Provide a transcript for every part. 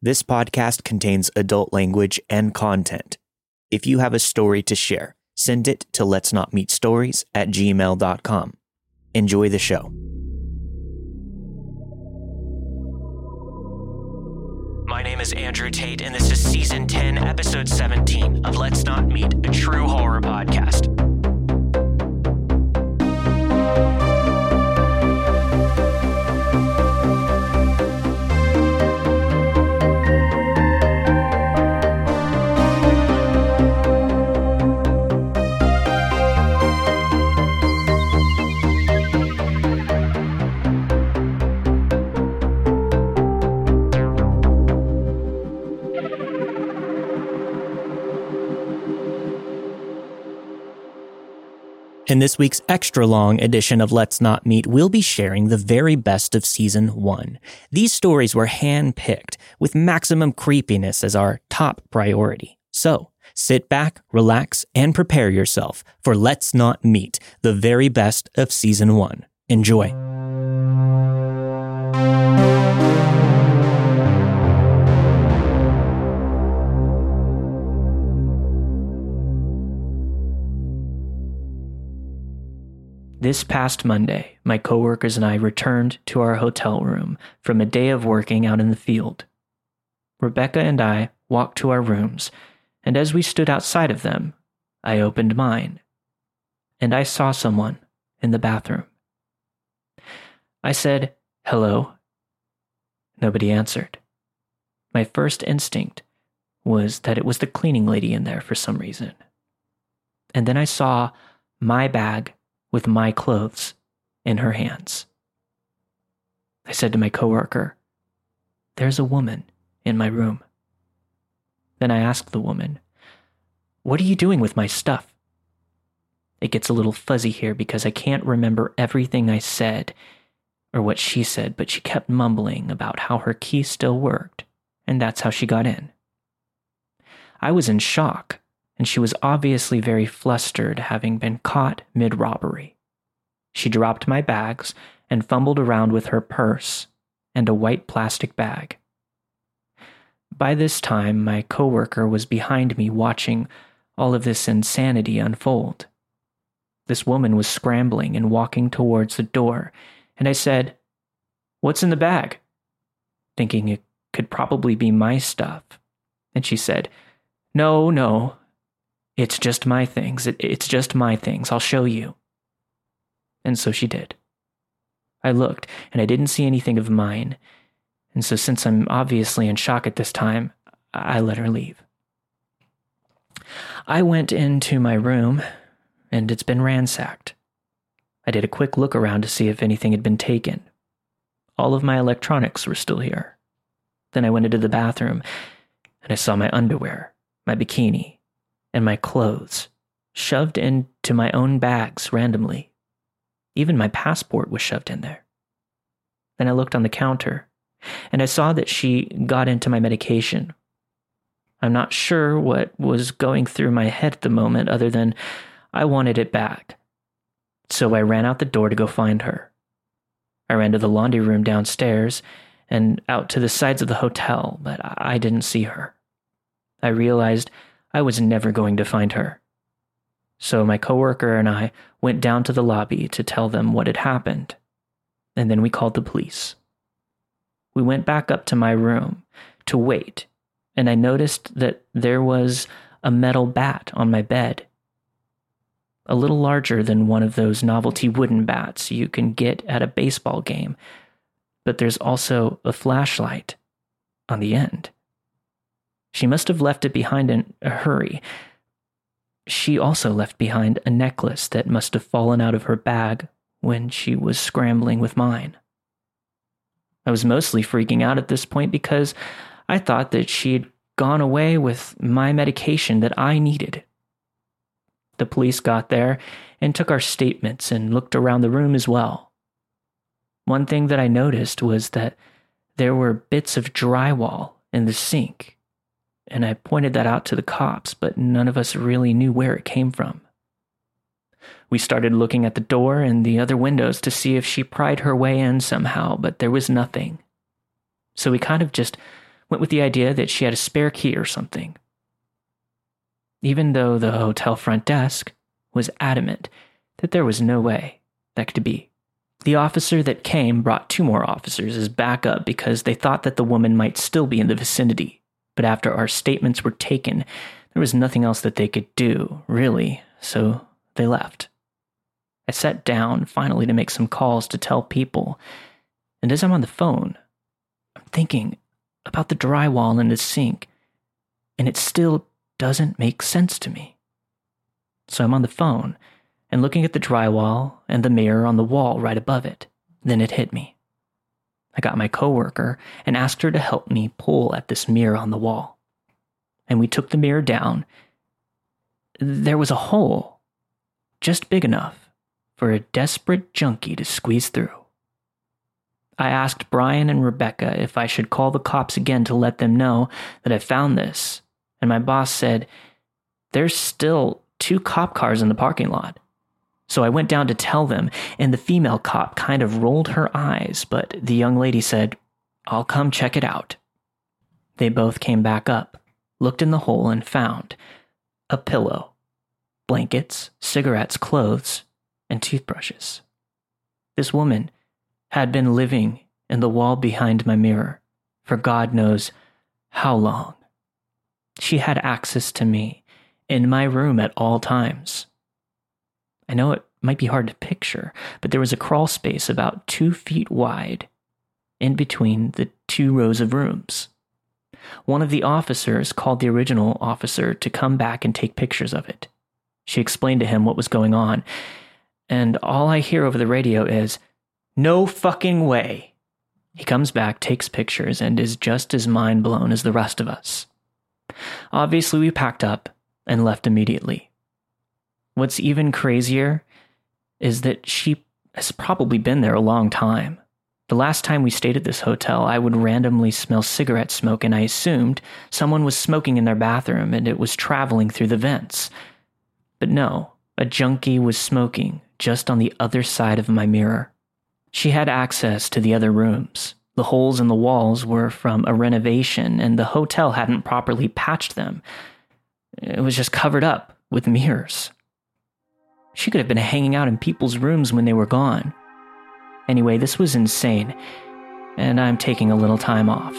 This podcast contains adult language and content. If you have a story to share, send it to let's not meet stories at gmail.com. Enjoy the show. My name is Andrew Tate, and this is season 10, episode 17 of Let's Not Meet, a true horror podcast. In this week's extra long edition of Let's Not Meet, we'll be sharing the very best of season one. These stories were handpicked with maximum creepiness as our top priority. So sit back, relax, and prepare yourself for Let's Not Meet, the very best of season one. Enjoy. This past Monday, my coworkers and I returned to our hotel room from a day of working out in the field. Rebecca and I walked to our rooms, and as we stood outside of them, I opened mine, and I saw someone in the bathroom. I said, Hello. Nobody answered. My first instinct was that it was the cleaning lady in there for some reason. And then I saw my bag with my clothes in her hands. I said to my coworker, There's a woman in my room. Then I asked the woman, What are you doing with my stuff? It gets a little fuzzy here because I can't remember everything I said or what she said, but she kept mumbling about how her key still worked, and that's how she got in. I was in shock and she was obviously very flustered, having been caught mid robbery. She dropped my bags and fumbled around with her purse and a white plastic bag. By this time, my coworker was behind me watching all of this insanity unfold. This woman was scrambling and walking towards the door, and I said, What's in the bag? Thinking it could probably be my stuff. And she said, No, no, it's just my things. It, it's just my things. I'll show you. And so she did. I looked, and I didn't see anything of mine. And so, since I'm obviously in shock at this time, I let her leave. I went into my room, and it's been ransacked. I did a quick look around to see if anything had been taken. All of my electronics were still here. Then I went into the bathroom, and I saw my underwear, my bikini, and my clothes shoved into my own bags randomly. Even my passport was shoved in there. Then I looked on the counter and I saw that she got into my medication. I'm not sure what was going through my head at the moment, other than I wanted it back. So I ran out the door to go find her. I ran to the laundry room downstairs and out to the sides of the hotel, but I didn't see her. I realized I was never going to find her. So my coworker and I went down to the lobby to tell them what had happened, and then we called the police. We went back up to my room to wait, and I noticed that there was a metal bat on my bed. A little larger than one of those novelty wooden bats you can get at a baseball game, but there's also a flashlight on the end. She must have left it behind in a hurry. She also left behind a necklace that must have fallen out of her bag when she was scrambling with mine. I was mostly freaking out at this point because I thought that she'd gone away with my medication that I needed. The police got there and took our statements and looked around the room as well. One thing that I noticed was that there were bits of drywall in the sink and I pointed that out to the cops, but none of us really knew where it came from. We started looking at the door and the other windows to see if she pried her way in somehow, but there was nothing. So we kind of just went with the idea that she had a spare key or something. Even though the hotel front desk was adamant that there was no way that could be. The officer that came brought two more officers as backup because they thought that the woman might still be in the vicinity. But after our statements were taken, there was nothing else that they could do, really, so they left. I sat down finally to make some calls to tell people, and as I'm on the phone, I'm thinking about the drywall in the sink, and it still doesn't make sense to me. So I'm on the phone and looking at the drywall and the mirror on the wall right above it. Then it hit me. I got my coworker and asked her to help me pull at this mirror on the wall. And we took the mirror down. There was a hole, just big enough for a desperate junkie to squeeze through. I asked Brian and Rebecca if I should call the cops again to let them know that I found this, and my boss said, There's still two cop cars in the parking lot. So I went down to tell them, and the female cop kind of rolled her eyes, but the young lady said, I'll come check it out. They both came back up, looked in the hole, and found a pillow, blankets, cigarettes, clothes, and toothbrushes. This woman had been living in the wall behind my mirror for God knows how long. She had access to me in my room at all times. I know it might be hard to picture, but there was a crawl space about two feet wide in between the two rows of rooms. One of the officers called the original officer to come back and take pictures of it. She explained to him what was going on, and all I hear over the radio is, No fucking way. He comes back, takes pictures, and is just as mind blown as the rest of us. Obviously, we packed up and left immediately. What's even crazier is that she has probably been there a long time. The last time we stayed at this hotel, I would randomly smell cigarette smoke, and I assumed someone was smoking in their bathroom and it was traveling through the vents. But no, a junkie was smoking just on the other side of my mirror. She had access to the other rooms. The holes in the walls were from a renovation, and the hotel hadn't properly patched them. It was just covered up with mirrors. She could have been hanging out in people's rooms when they were gone. Anyway, this was insane, and I'm taking a little time off.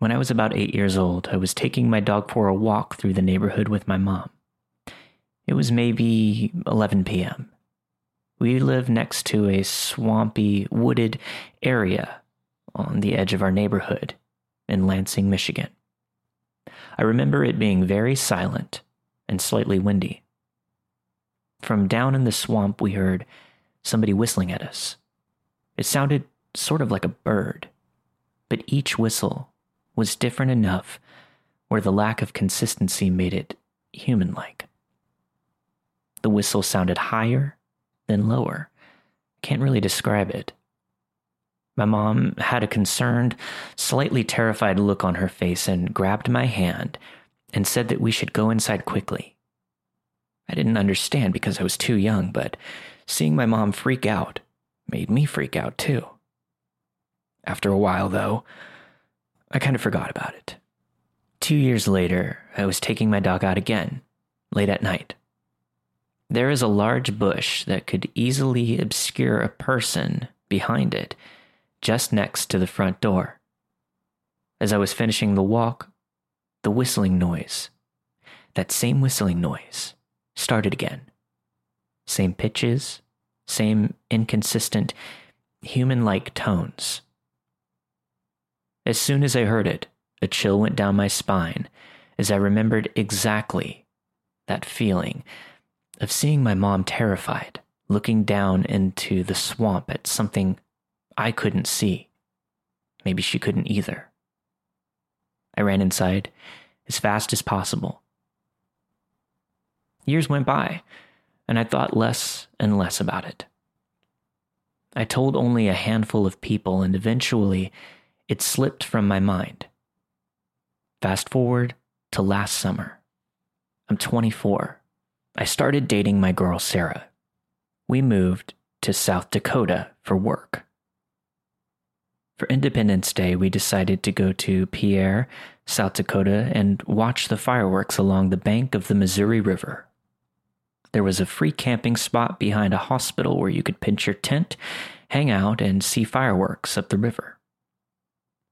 When I was about eight years old, I was taking my dog for a walk through the neighborhood with my mom. It was maybe 11 p.m. We live next to a swampy, wooded area on the edge of our neighborhood in Lansing, Michigan. I remember it being very silent and slightly windy. From down in the swamp, we heard somebody whistling at us. It sounded sort of like a bird, but each whistle was different enough where the lack of consistency made it human like. The whistle sounded higher, then lower. Can't really describe it. My mom had a concerned, slightly terrified look on her face and grabbed my hand and said that we should go inside quickly. I didn't understand because I was too young, but seeing my mom freak out made me freak out too. After a while, though, I kind of forgot about it. Two years later, I was taking my dog out again, late at night. There is a large bush that could easily obscure a person behind it, just next to the front door. As I was finishing the walk, the whistling noise, that same whistling noise, started again. Same pitches, same inconsistent, human like tones. As soon as I heard it, a chill went down my spine as I remembered exactly that feeling of seeing my mom terrified, looking down into the swamp at something I couldn't see. Maybe she couldn't either. I ran inside as fast as possible. Years went by, and I thought less and less about it. I told only a handful of people, and eventually it slipped from my mind. Fast forward to last summer. I'm 24. I started dating my girl, Sarah. We moved to South Dakota for work. For Independence Day, we decided to go to Pierre, South Dakota, and watch the fireworks along the bank of the Missouri River. There was a free camping spot behind a hospital where you could pitch your tent, hang out, and see fireworks up the river.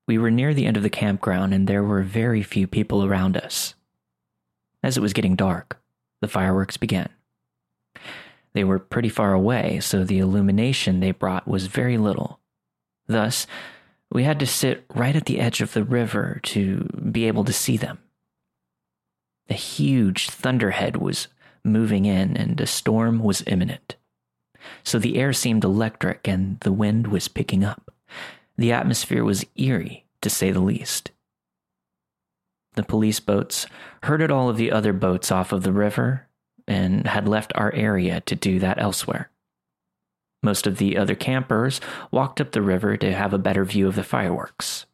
We were near the end of the campground and there were very few people around us. As it was getting dark, the fireworks began. They were pretty far away, so the illumination they brought was very little. Thus, we had to sit right at the edge of the river to be able to see them. A huge thunderhead was moving in, and a storm was imminent. So the air seemed electric and the wind was picking up. The atmosphere was eerie, to say the least. The police boats herded all of the other boats off of the river and had left our area to do that elsewhere. Most of the other campers walked up the river to have a better view of the fireworks.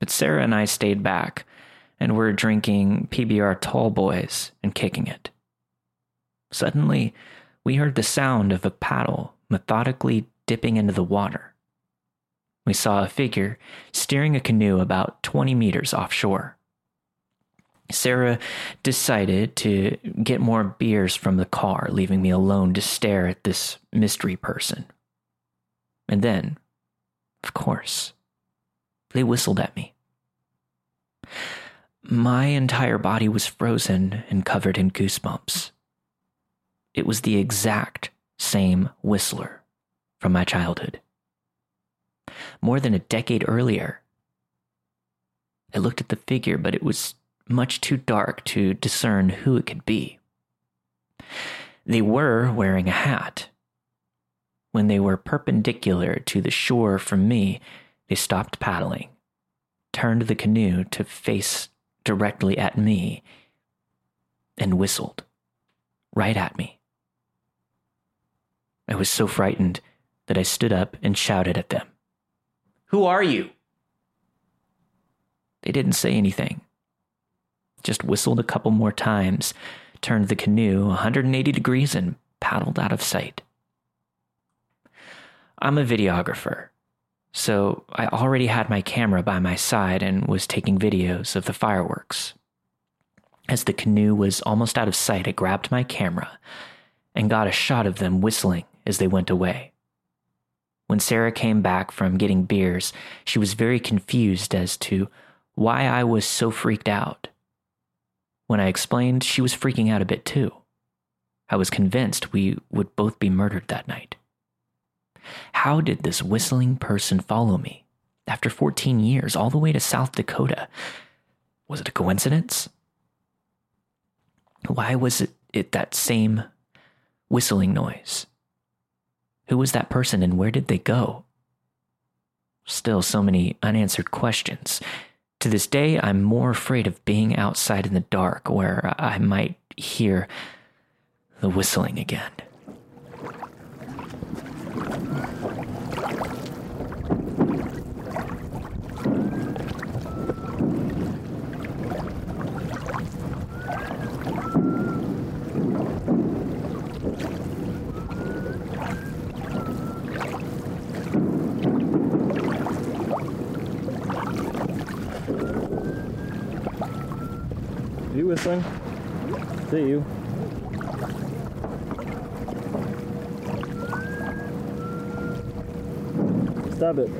But Sarah and I stayed back and were drinking PBR tall boys and kicking it. Suddenly, we heard the sound of a paddle methodically dipping into the water. We saw a figure steering a canoe about 20 meters offshore. Sarah decided to get more beers from the car, leaving me alone to stare at this mystery person. And then, of course, they whistled at me. My entire body was frozen and covered in goosebumps. It was the exact same whistler from my childhood. More than a decade earlier, I looked at the figure, but it was much too dark to discern who it could be. They were wearing a hat. When they were perpendicular to the shore from me, they stopped paddling, turned the canoe to face directly at me, and whistled right at me. I was so frightened that I stood up and shouted at them. Who are you? They didn't say anything just whistled a couple more times, turned the canoe 180 degrees, and paddled out of sight. I'm a videographer, so I already had my camera by my side and was taking videos of the fireworks. As the canoe was almost out of sight, I grabbed my camera and got a shot of them whistling as they went away. When Sarah came back from getting beers, she was very confused as to why I was so freaked out. When I explained, she was freaking out a bit too. I was convinced we would both be murdered that night. How did this whistling person follow me after 14 years all the way to South Dakota? Was it a coincidence? Why was it, it that same whistling noise? Who was that person and where did they go? Still, so many unanswered questions, to this day, I'm more afraid of being outside in the dark where I might hear the whistling again. You whistling? See you. Stop it.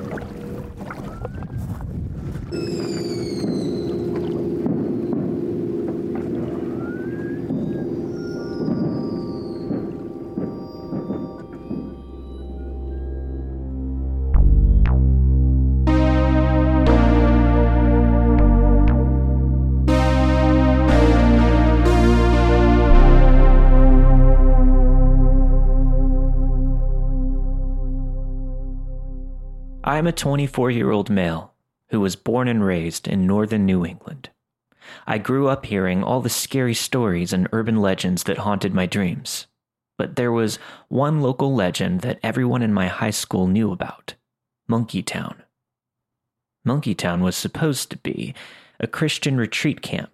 I'm a 24 year old male who was born and raised in northern New England. I grew up hearing all the scary stories and urban legends that haunted my dreams. but there was one local legend that everyone in my high school knew about Monkey Town. Monkey Town was supposed to be a Christian retreat camp.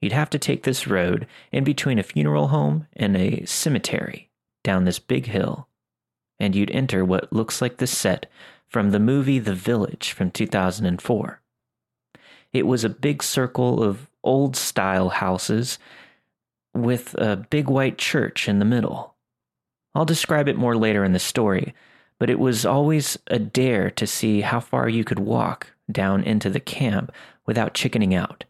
You'd have to take this road in between a funeral home and a cemetery down this big hill, and you'd enter what looks like the set from the movie The Village from 2004. It was a big circle of old style houses with a big white church in the middle. I'll describe it more later in the story, but it was always a dare to see how far you could walk down into the camp without chickening out.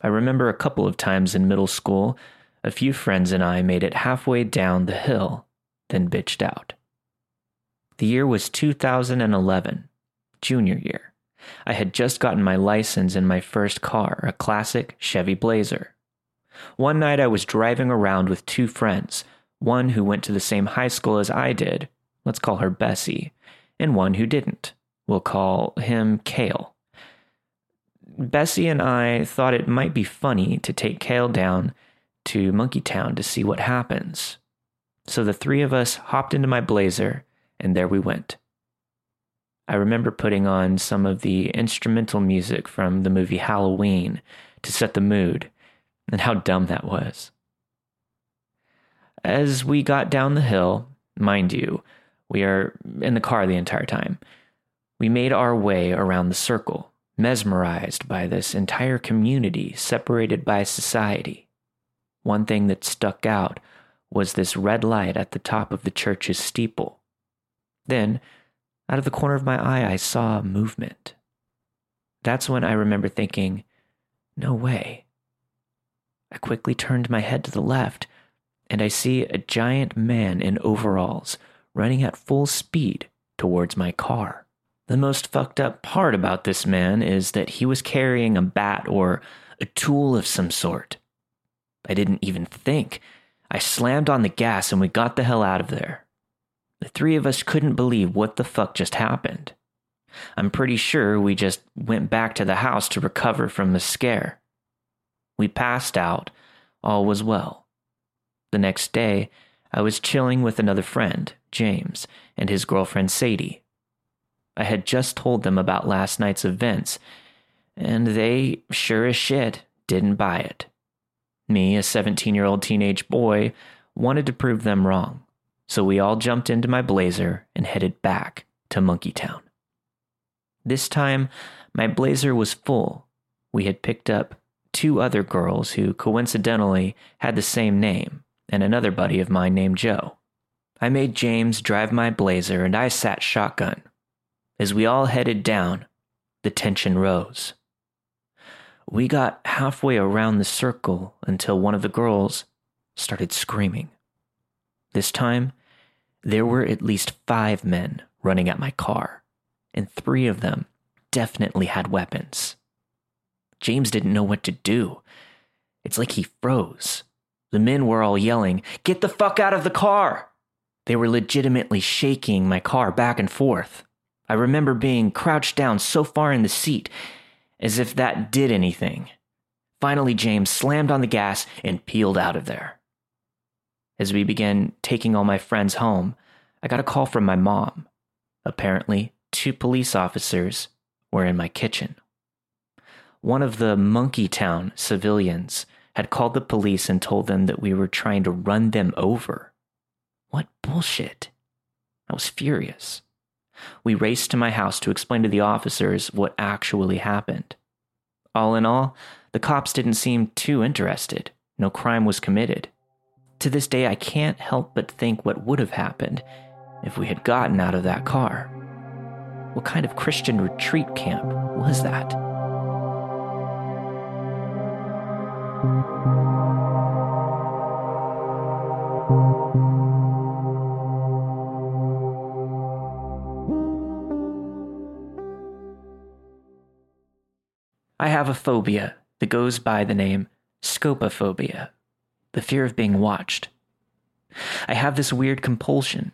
I remember a couple of times in middle school, a few friends and I made it halfway down the hill, then bitched out. The year was 2011, junior year. I had just gotten my license in my first car, a classic Chevy Blazer. One night I was driving around with two friends, one who went to the same high school as I did, let's call her Bessie, and one who didn't, we'll call him Kale. Bessie and I thought it might be funny to take Kale down to Monkey Town to see what happens. So the three of us hopped into my blazer, and there we went. I remember putting on some of the instrumental music from the movie Halloween to set the mood, and how dumb that was. As we got down the hill, mind you, we are in the car the entire time, we made our way around the circle, mesmerized by this entire community separated by society. One thing that stuck out was this red light at the top of the church's steeple. Then, out of the corner of my eye, I saw movement. That's when I remember thinking, no way. I quickly turned my head to the left, and I see a giant man in overalls running at full speed towards my car. The most fucked up part about this man is that he was carrying a bat or a tool of some sort. I didn't even think. I slammed on the gas and we got the hell out of there. The three of us couldn't believe what the fuck just happened. I'm pretty sure we just went back to the house to recover from the scare. We passed out, all was well. The next day, I was chilling with another friend, James, and his girlfriend Sadie. I had just told them about last night's events, and they, sure as shit, didn't buy it. Me, a 17 year old teenage boy, wanted to prove them wrong so we all jumped into my blazer and headed back to Monkey Town. This time, my blazer was full. We had picked up two other girls who coincidentally had the same name, and another buddy of mine named Joe. I made James drive my blazer and I sat shotgun. As we all headed down, the tension rose. We got halfway around the circle until one of the girls started screaming. This time, there were at least five men running at my car, and three of them definitely had weapons. James didn't know what to do. It's like he froze. The men were all yelling, Get the fuck out of the car! They were legitimately shaking my car back and forth. I remember being crouched down so far in the seat, as if that did anything. Finally, James slammed on the gas and peeled out of there. As we began taking all my friends home, I got a call from my mom. Apparently, two police officers were in my kitchen. One of the Monkey Town civilians had called the police and told them that we were trying to run them over. What bullshit! I was furious. We raced to my house to explain to the officers what actually happened. All in all, the cops didn't seem too interested. No crime was committed. To this day, I can't help but think what would have happened if we had gotten out of that car. What kind of Christian retreat camp was that? I have a phobia that goes by the name scopophobia the fear of being watched. I have this weird compulsion.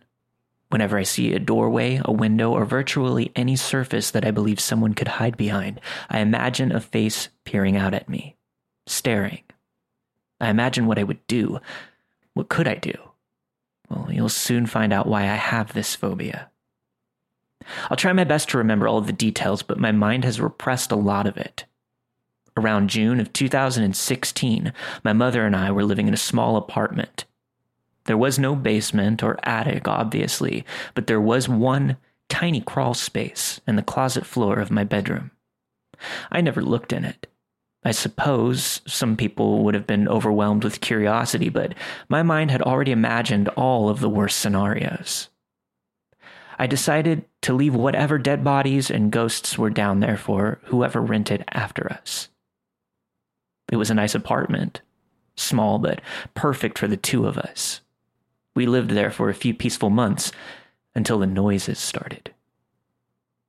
Whenever I see a doorway, a window, or virtually any surface that I believe someone could hide behind, I imagine a face peering out at me, staring. I imagine what I would do. What could I do? Well, you'll soon find out why I have this phobia. I'll try my best to remember all of the details, but my mind has repressed a lot of it. Around June of 2016, my mother and I were living in a small apartment. There was no basement or attic, obviously, but there was one tiny crawl space in the closet floor of my bedroom. I never looked in it. I suppose some people would have been overwhelmed with curiosity, but my mind had already imagined all of the worst scenarios. I decided to leave whatever dead bodies and ghosts were down there for whoever rented after us. It was a nice apartment, small but perfect for the two of us. We lived there for a few peaceful months until the noises started.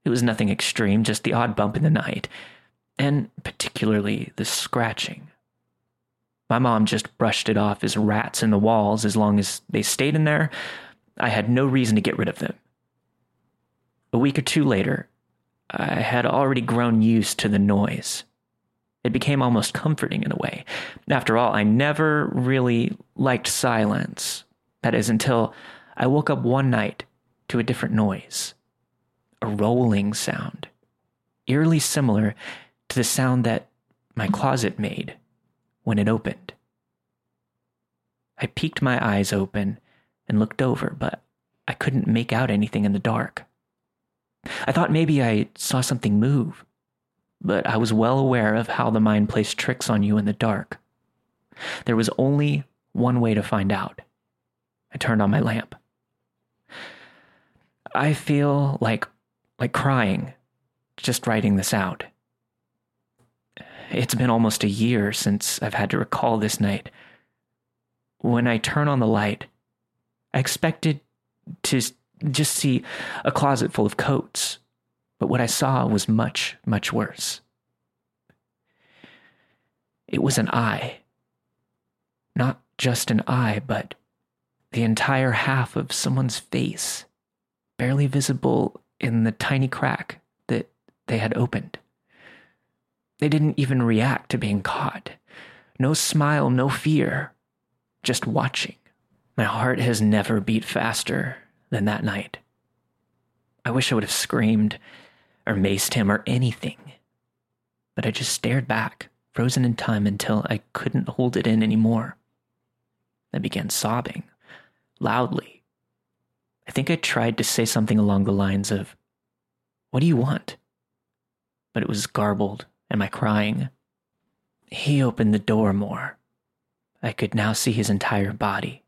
It was nothing extreme, just the odd bump in the night, and particularly the scratching. My mom just brushed it off as rats in the walls as long as they stayed in there. I had no reason to get rid of them. A week or two later, I had already grown used to the noise. It became almost comforting in a way. After all, I never really liked silence. That is, until I woke up one night to a different noise a rolling sound, eerily similar to the sound that my closet made when it opened. I peeked my eyes open and looked over, but I couldn't make out anything in the dark. I thought maybe I saw something move, but I was well aware of how the mind plays tricks on you in the dark. There was only one way to find out. I turned on my lamp. I feel like like crying just writing this out. It's been almost a year since I've had to recall this night. When I turn on the light, I expected to just see a closet full of coats, but what I saw was much, much worse. It was an eye. Not just an eye, but the entire half of someone's face, barely visible in the tiny crack that they had opened. They didn't even react to being caught. No smile, no fear, just watching. My heart has never beat faster than that night. I wish I would have screamed or maced him or anything. But I just stared back, frozen in time until I couldn't hold it in anymore. I began sobbing, loudly. I think I tried to say something along the lines of, What do you want? But it was garbled, and my crying. He opened the door more. I could now see his entire body,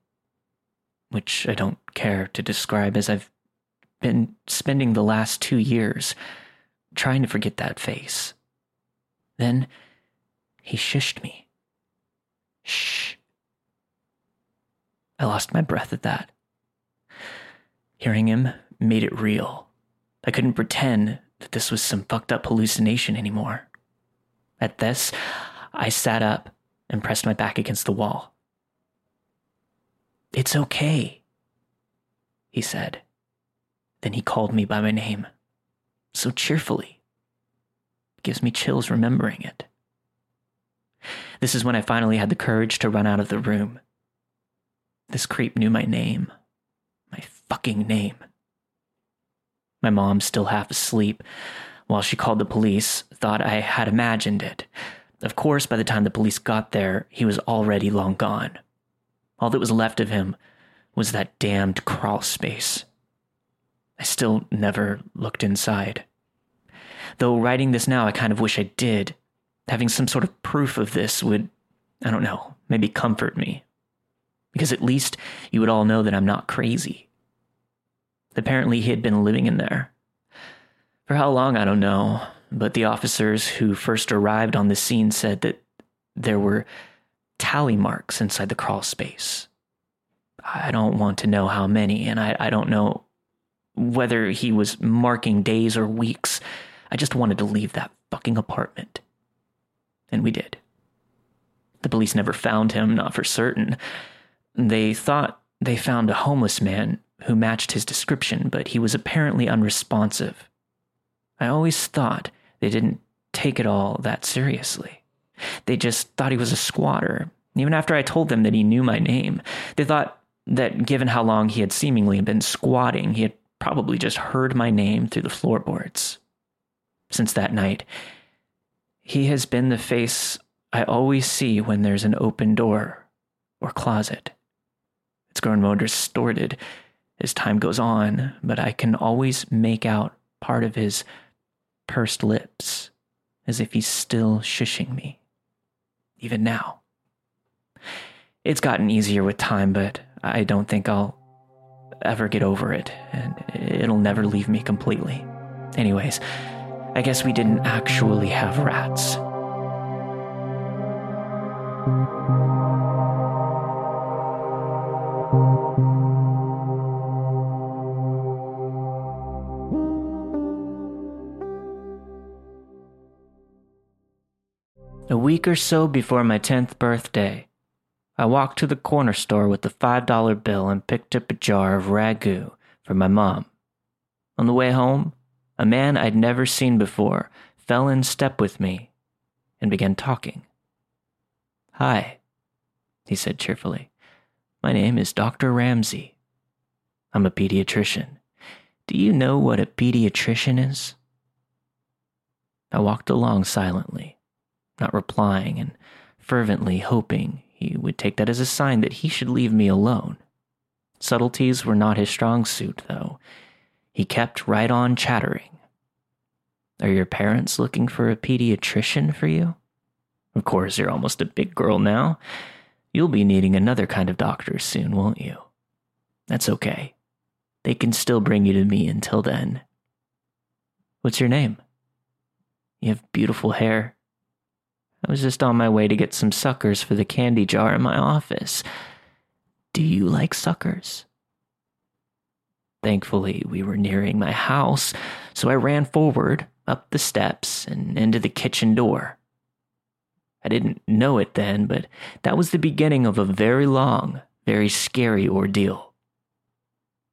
which I don't care to describe as I've been spending the last two years trying to forget that face. Then he shushed me. Shh. I lost my breath at that. Hearing him made it real. I couldn't pretend that this was some fucked up hallucination anymore. At this, I sat up and pressed my back against the wall. It's okay, he said. Then he called me by my name, so cheerfully. It gives me chills remembering it. This is when I finally had the courage to run out of the room. This creep knew my name. My fucking name. My mom, still half asleep, while she called the police, thought I had imagined it. Of course, by the time the police got there, he was already long gone. All that was left of him was that damned crawl space. I still never looked inside. Though writing this now, I kind of wish I did. Having some sort of proof of this would, I don't know, maybe comfort me. Because at least you would all know that I'm not crazy. Apparently, he had been living in there. For how long, I don't know, but the officers who first arrived on the scene said that there were tally marks inside the crawl space. I don't want to know how many, and I, I don't know whether he was marking days or weeks. I just wanted to leave that fucking apartment. And we did. The police never found him, not for certain. They thought they found a homeless man who matched his description, but he was apparently unresponsive. I always thought they didn't take it all that seriously. They just thought he was a squatter. Even after I told them that he knew my name, they thought that given how long he had seemingly been squatting, he had probably just heard my name through the floorboards. Since that night, he has been the face I always see when there's an open door or closet. It's grown more distorted as time goes on, but I can always make out part of his pursed lips as if he's still shushing me, even now. It's gotten easier with time, but I don't think I'll ever get over it, and it'll never leave me completely. Anyways, I guess we didn't actually have rats. A week or so before my 10th birthday, I walked to the corner store with the $5 bill and picked up a jar of ragu for my mom. On the way home, a man I'd never seen before fell in step with me and began talking. Hi, he said cheerfully. My name is Dr. Ramsey. I'm a pediatrician. Do you know what a pediatrician is? I walked along silently, not replying and fervently hoping would take that as a sign that he should leave me alone. Subtleties were not his strong suit, though. He kept right on chattering. Are your parents looking for a pediatrician for you? Of course, you're almost a big girl now. You'll be needing another kind of doctor soon, won't you? That's okay. They can still bring you to me until then. What's your name? You have beautiful hair. I was just on my way to get some suckers for the candy jar in my office. Do you like suckers? Thankfully, we were nearing my house, so I ran forward, up the steps, and into the kitchen door. I didn't know it then, but that was the beginning of a very long, very scary ordeal.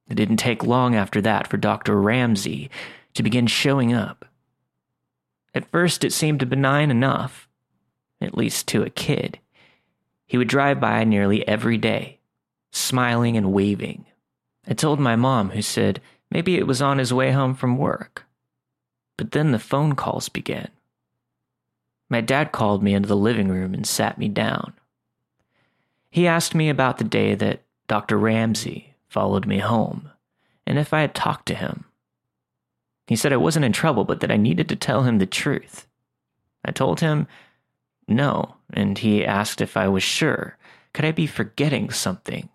It didn't take long after that for Dr. Ramsey to begin showing up. At first, it seemed benign enough, at least to a kid. He would drive by nearly every day, smiling and waving, I told my mom, who said maybe it was on his way home from work. But then the phone calls began. My dad called me into the living room and sat me down. He asked me about the day that Dr. Ramsey followed me home and if I had talked to him. He said I wasn't in trouble, but that I needed to tell him the truth. I told him no, and he asked if I was sure. Could I be forgetting something?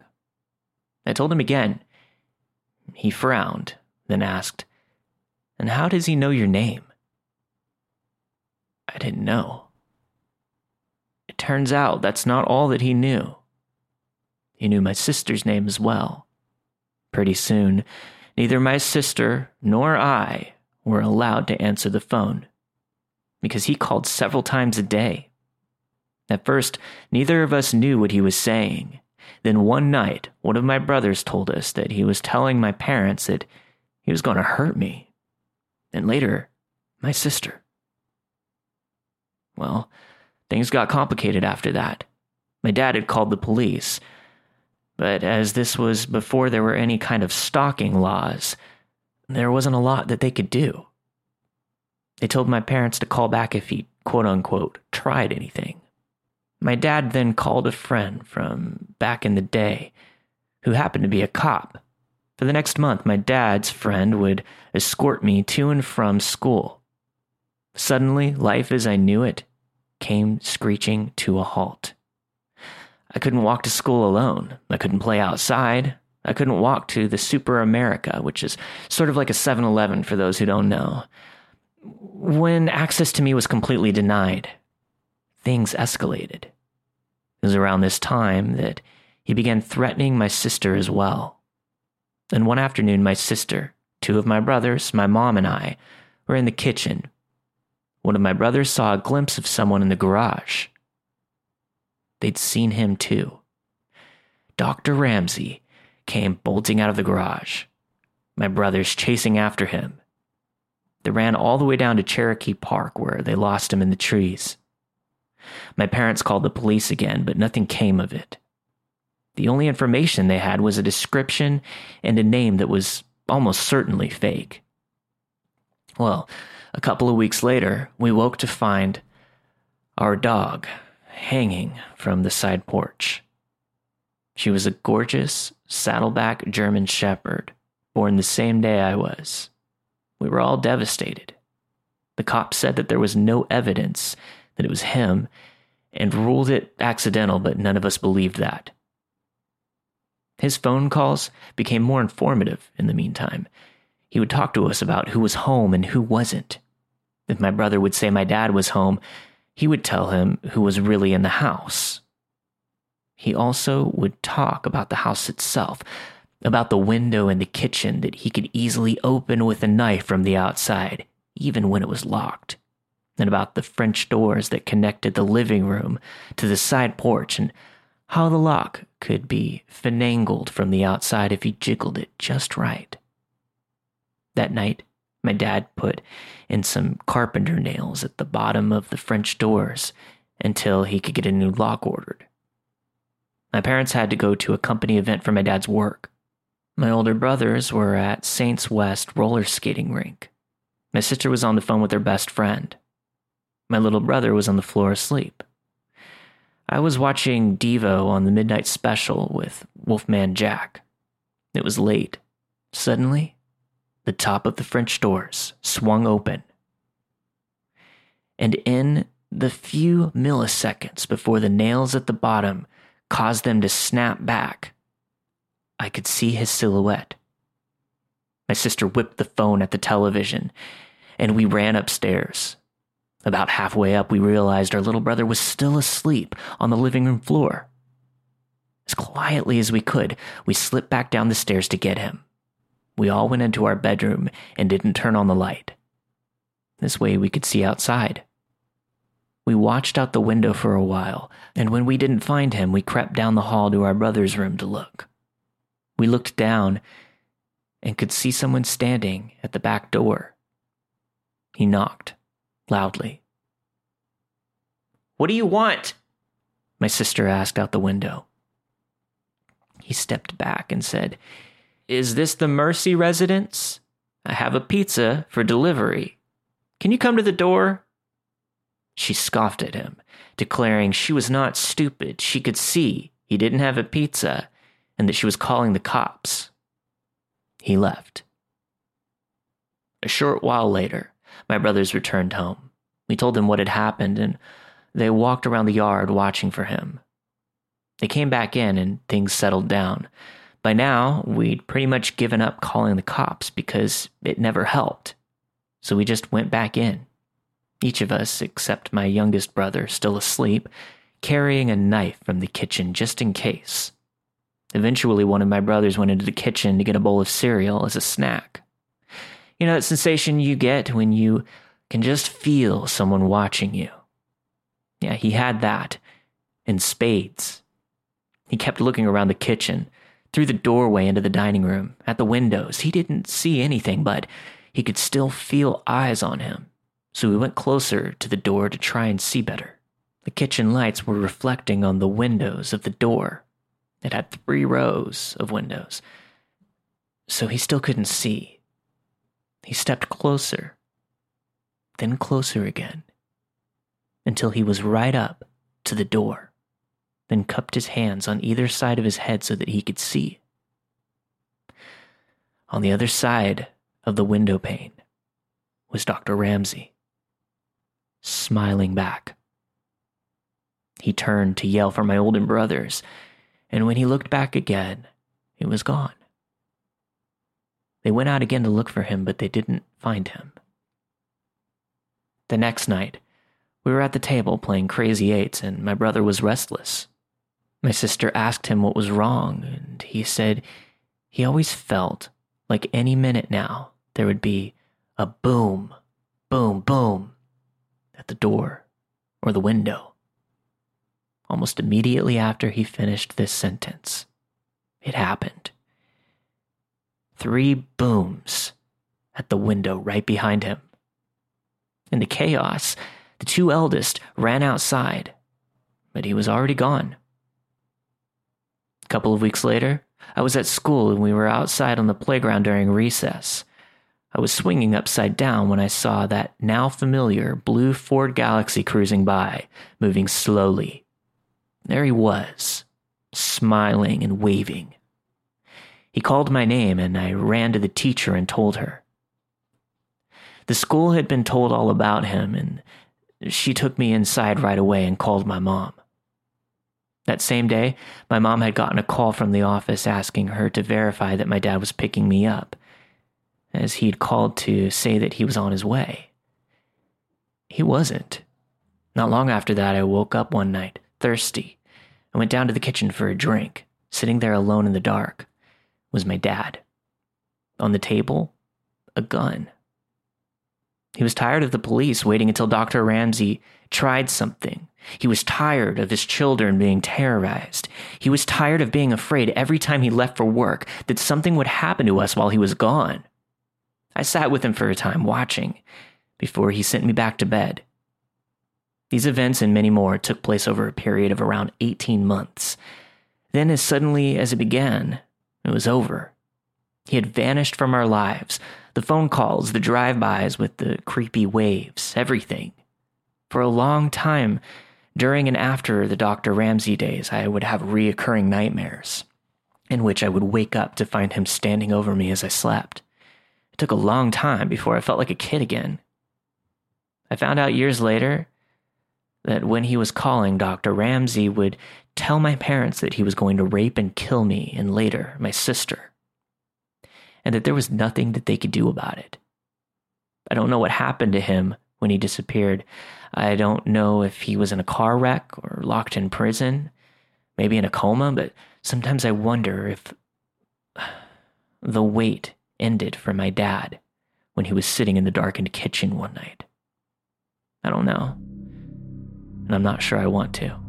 I told him again, he frowned, then asked, And how does he know your name? I didn't know. It turns out that's not all that he knew. He knew my sister's name as well. Pretty soon, neither my sister nor I were allowed to answer the phone because he called several times a day. At first, neither of us knew what he was saying, then one night, one of my brothers told us that he was telling my parents that he was going to hurt me. And later, my sister. Well, things got complicated after that. My dad had called the police. But as this was before there were any kind of stalking laws, there wasn't a lot that they could do. They told my parents to call back if he, quote unquote, tried anything. My dad then called a friend from back in the day who happened to be a cop. For the next month, my dad's friend would escort me to and from school. Suddenly, life as I knew it came screeching to a halt. I couldn't walk to school alone. I couldn't play outside. I couldn't walk to the Super America, which is sort of like a 7 Eleven for those who don't know. When access to me was completely denied, things escalated. It was around this time that he began threatening my sister as well. And one afternoon, my sister, two of my brothers, my mom, and I were in the kitchen. One of my brothers saw a glimpse of someone in the garage. They'd seen him too. Dr. Ramsey came bolting out of the garage, my brothers chasing after him. They ran all the way down to Cherokee Park where they lost him in the trees. My parents called the police again, but nothing came of it. The only information they had was a description and a name that was almost certainly fake. Well, a couple of weeks later, we woke to find our dog hanging from the side porch. She was a gorgeous saddleback German shepherd, born the same day I was. We were all devastated. The cops said that there was no evidence that it was him and ruled it accidental, but none of us believed that. His phone calls became more informative in the meantime. He would talk to us about who was home and who wasn't. If my brother would say my dad was home, he would tell him who was really in the house. He also would talk about the house itself, about the window in the kitchen that he could easily open with a knife from the outside, even when it was locked, and about the French doors that connected the living room to the side porch and how the lock could be finangled from the outside if he jiggled it just right. That night, my dad put in some carpenter nails at the bottom of the French doors until he could get a new lock ordered. My parents had to go to a company event for my dad's work. My older brothers were at Saints West roller skating rink. My sister was on the phone with her best friend. My little brother was on the floor asleep. I was watching Devo on the midnight special with Wolfman Jack. It was late. Suddenly, the top of the French doors swung open. And in the few milliseconds before the nails at the bottom caused them to snap back, I could see his silhouette. My sister whipped the phone at the television, and we ran upstairs. About halfway up, we realized our little brother was still asleep on the living room floor. As quietly as we could, we slipped back down the stairs to get him. We all went into our bedroom and didn't turn on the light. This way we could see outside. We watched out the window for a while, and when we didn't find him, we crept down the hall to our brother's room to look. We looked down and could see someone standing at the back door. He knocked loudly. What do you want? My sister asked out the window. He stepped back and said, Is this the Mercy residence? I have a pizza for delivery. Can you come to the door? She scoffed at him, declaring she was not stupid. She could see he didn't have a pizza and that she was calling the cops. He left. A short while later, my brothers returned home. We told them what had happened, and they walked around the yard watching for him. They came back in, and things settled down. By now, we'd pretty much given up calling the cops because it never helped. So we just went back in. Each of us, except my youngest brother, still asleep, carrying a knife from the kitchen just in case. Eventually, one of my brothers went into the kitchen to get a bowl of cereal as a snack. You know, that sensation you get when you can just feel someone watching you. Yeah, he had that in spades. He kept looking around the kitchen, through the doorway into the dining room, at the windows. He didn't see anything, but he could still feel eyes on him. So he went closer to the door to try and see better. The kitchen lights were reflecting on the windows of the door. It had three rows of windows. So he still couldn't see. He stepped closer, then closer again, until he was right up to the door, then cupped his hands on either side of his head so that he could see. On the other side of the window pane was Dr. Ramsey, smiling back. He turned to yell for my older brothers, and when he looked back again, it was gone. They went out again to look for him, but they didn't find him. The next night, we were at the table playing Crazy Eights, and my brother was restless. My sister asked him what was wrong, and he said he always felt like any minute now there would be a boom, boom, boom at the door or the window. Almost immediately after he finished this sentence, it happened three booms at the window right behind him. In the chaos, the two eldest ran outside, but he was already gone. A couple of weeks later, I was at school and we were outside on the playground during recess. I was swinging upside down when I saw that now familiar blue Ford Galaxie cruising by, moving slowly. There he was, smiling and waving. He called my name and I ran to the teacher and told her. The school had been told all about him and she took me inside right away and called my mom. That same day, my mom had gotten a call from the office asking her to verify that my dad was picking me up, as he'd called to say that he was on his way. He wasn't. Not long after that, I woke up one night, thirsty, and went down to the kitchen for a drink. Sitting there alone in the dark was my dad. On the table, a gun. He was tired of the police waiting until Dr. Ramsey tried something. He was tired of his children being terrorized. He was tired of being afraid every time he left for work that something would happen to us while he was gone. I sat with him for a time, watching, before he sent me back to bed. These events and many more took place over a period of around 18 months. Then, as suddenly as it began, it was over. He had vanished from our lives, the phone calls, the drive bys with the creepy waves, everything. For a long time, during and after the Dr. Ramsey days, I would have reoccurring nightmares, in which I would wake up to find him standing over me as I slept. It took a long time before I felt like a kid again. I found out years later that when he was calling, Dr. Ramsey would tell my parents that he was going to rape and kill me and later my sister and that there was nothing that they could do about it. I don't know what happened to him when he disappeared. I don't know if he was in a car wreck or locked in prison, maybe in a coma, but sometimes I wonder if the wait ended for my dad when he was sitting in the darkened kitchen one night. I don't know. And I'm not sure I want to.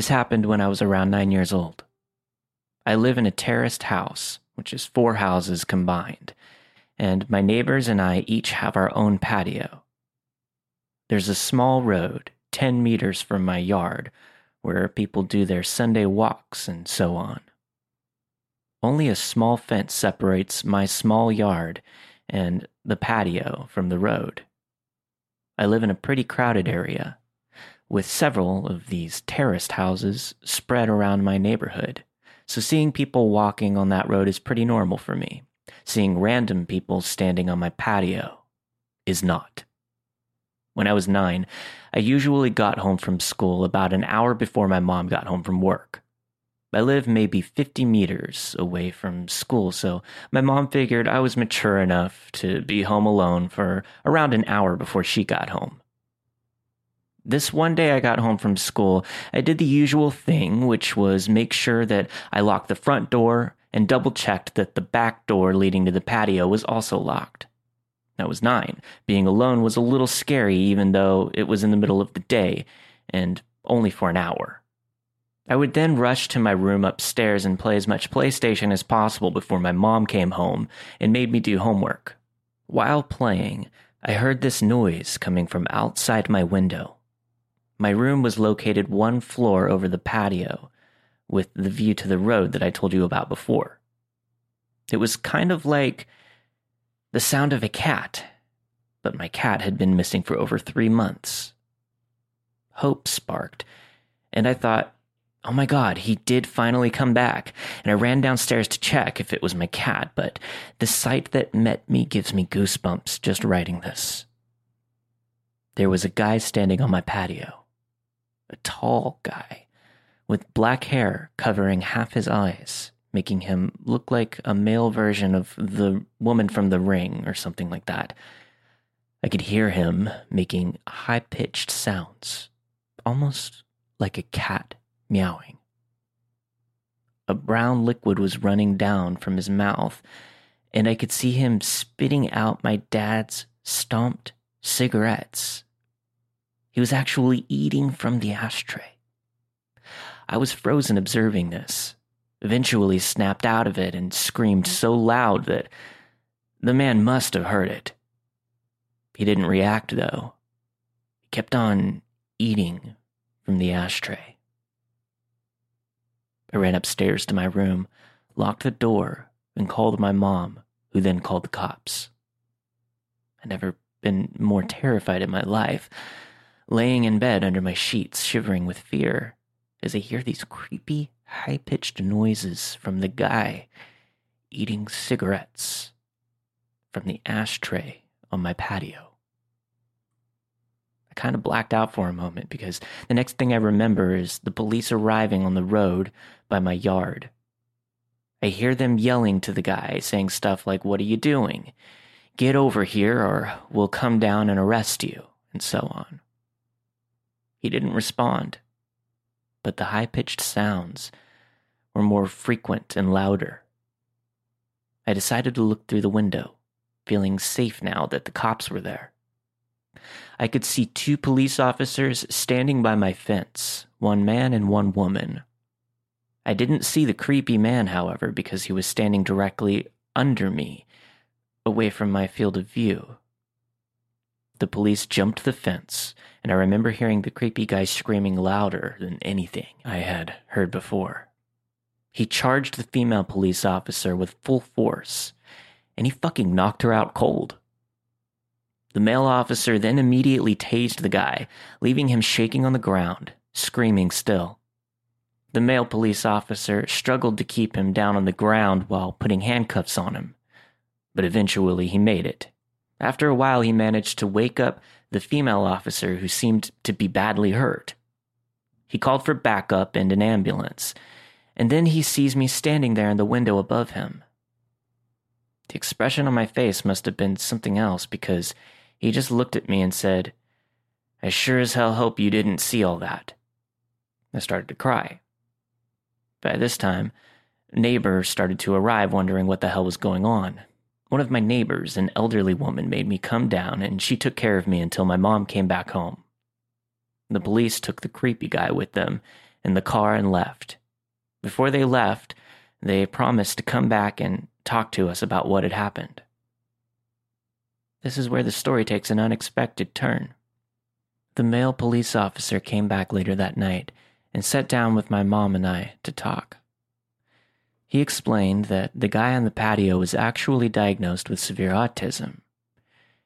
This happened when I was around nine years old. I live in a terraced house, which is four houses combined, and my neighbors and I each have our own patio. There's a small road, 10 meters from my yard, where people do their Sunday walks and so on. Only a small fence separates my small yard and the patio from the road. I live in a pretty crowded area, with several of these terraced houses spread around my neighborhood. So seeing people walking on that road is pretty normal for me. Seeing random people standing on my patio is not. When I was nine, I usually got home from school about an hour before my mom got home from work. I live maybe 50 meters away from school, so my mom figured I was mature enough to be home alone for around an hour before she got home. This one day I got home from school, I did the usual thing, which was make sure that I locked the front door and double checked that the back door leading to the patio was also locked. I was nine. Being alone was a little scary, even though it was in the middle of the day and only for an hour. I would then rush to my room upstairs and play as much PlayStation as possible before my mom came home and made me do homework. While playing, I heard this noise coming from outside my window. My room was located one floor over the patio, with the view to the road that I told you about before. It was kind of like the sound of a cat, but my cat had been missing for over three months. Hope sparked, and I thought, oh my god, he did finally come back. And I ran downstairs to check if it was my cat, but the sight that met me gives me goosebumps just writing this. There was a guy standing on my patio a tall guy with black hair covering half his eyes, making him look like a male version of the woman from the ring or something like that. I could hear him making high pitched sounds, almost like a cat meowing. A brown liquid was running down from his mouth, and I could see him spitting out my dad's stomped cigarettes. He was actually eating from the ashtray. I was frozen observing this, eventually snapped out of it and screamed so loud that the man must have heard it. He didn't react, though. He kept on eating from the ashtray. I ran upstairs to my room, locked the door, and called my mom, who then called the cops. I'd never been more terrified in my life, laying in bed under my sheets, shivering with fear, as I hear these creepy, high pitched noises from the guy eating cigarettes from the ashtray on my patio. I kind of blacked out for a moment because the next thing I remember is the police arriving on the road by my yard. I hear them yelling to the guy, saying stuff like, What are you doing? Get over here or we'll come down and arrest you, and so on. He didn't respond, but the high pitched sounds were more frequent and louder. I decided to look through the window, feeling safe now that the cops were there. I could see two police officers standing by my fence, one man and one woman. I didn't see the creepy man, however, because he was standing directly under me, away from my field of view. The police jumped the fence, and I remember hearing the creepy guy screaming louder than anything I had heard before. He charged the female police officer with full force, and he fucking knocked her out cold. The male officer then immediately tased the guy, leaving him shaking on the ground, screaming still. The male police officer struggled to keep him down on the ground while putting handcuffs on him, but eventually he made it. After a while, he managed to wake up the female officer who seemed to be badly hurt. He called for backup and an ambulance, and then he sees me standing there in the window above him. The expression on my face must have been something else because he just looked at me and said, I sure as hell hope you didn't see all that. I started to cry. By this time, neighbors started to arrive wondering what the hell was going on. One of my neighbors, an elderly woman, made me come down and she took care of me until my mom came back home. The police took the creepy guy with them in the car and left. Before they left, they promised to come back and talk to us about what had happened. This is where the story takes an unexpected turn. The male police officer came back later that night and sat down with my mom and I to talk. He explained that the guy on the patio was actually diagnosed with severe autism.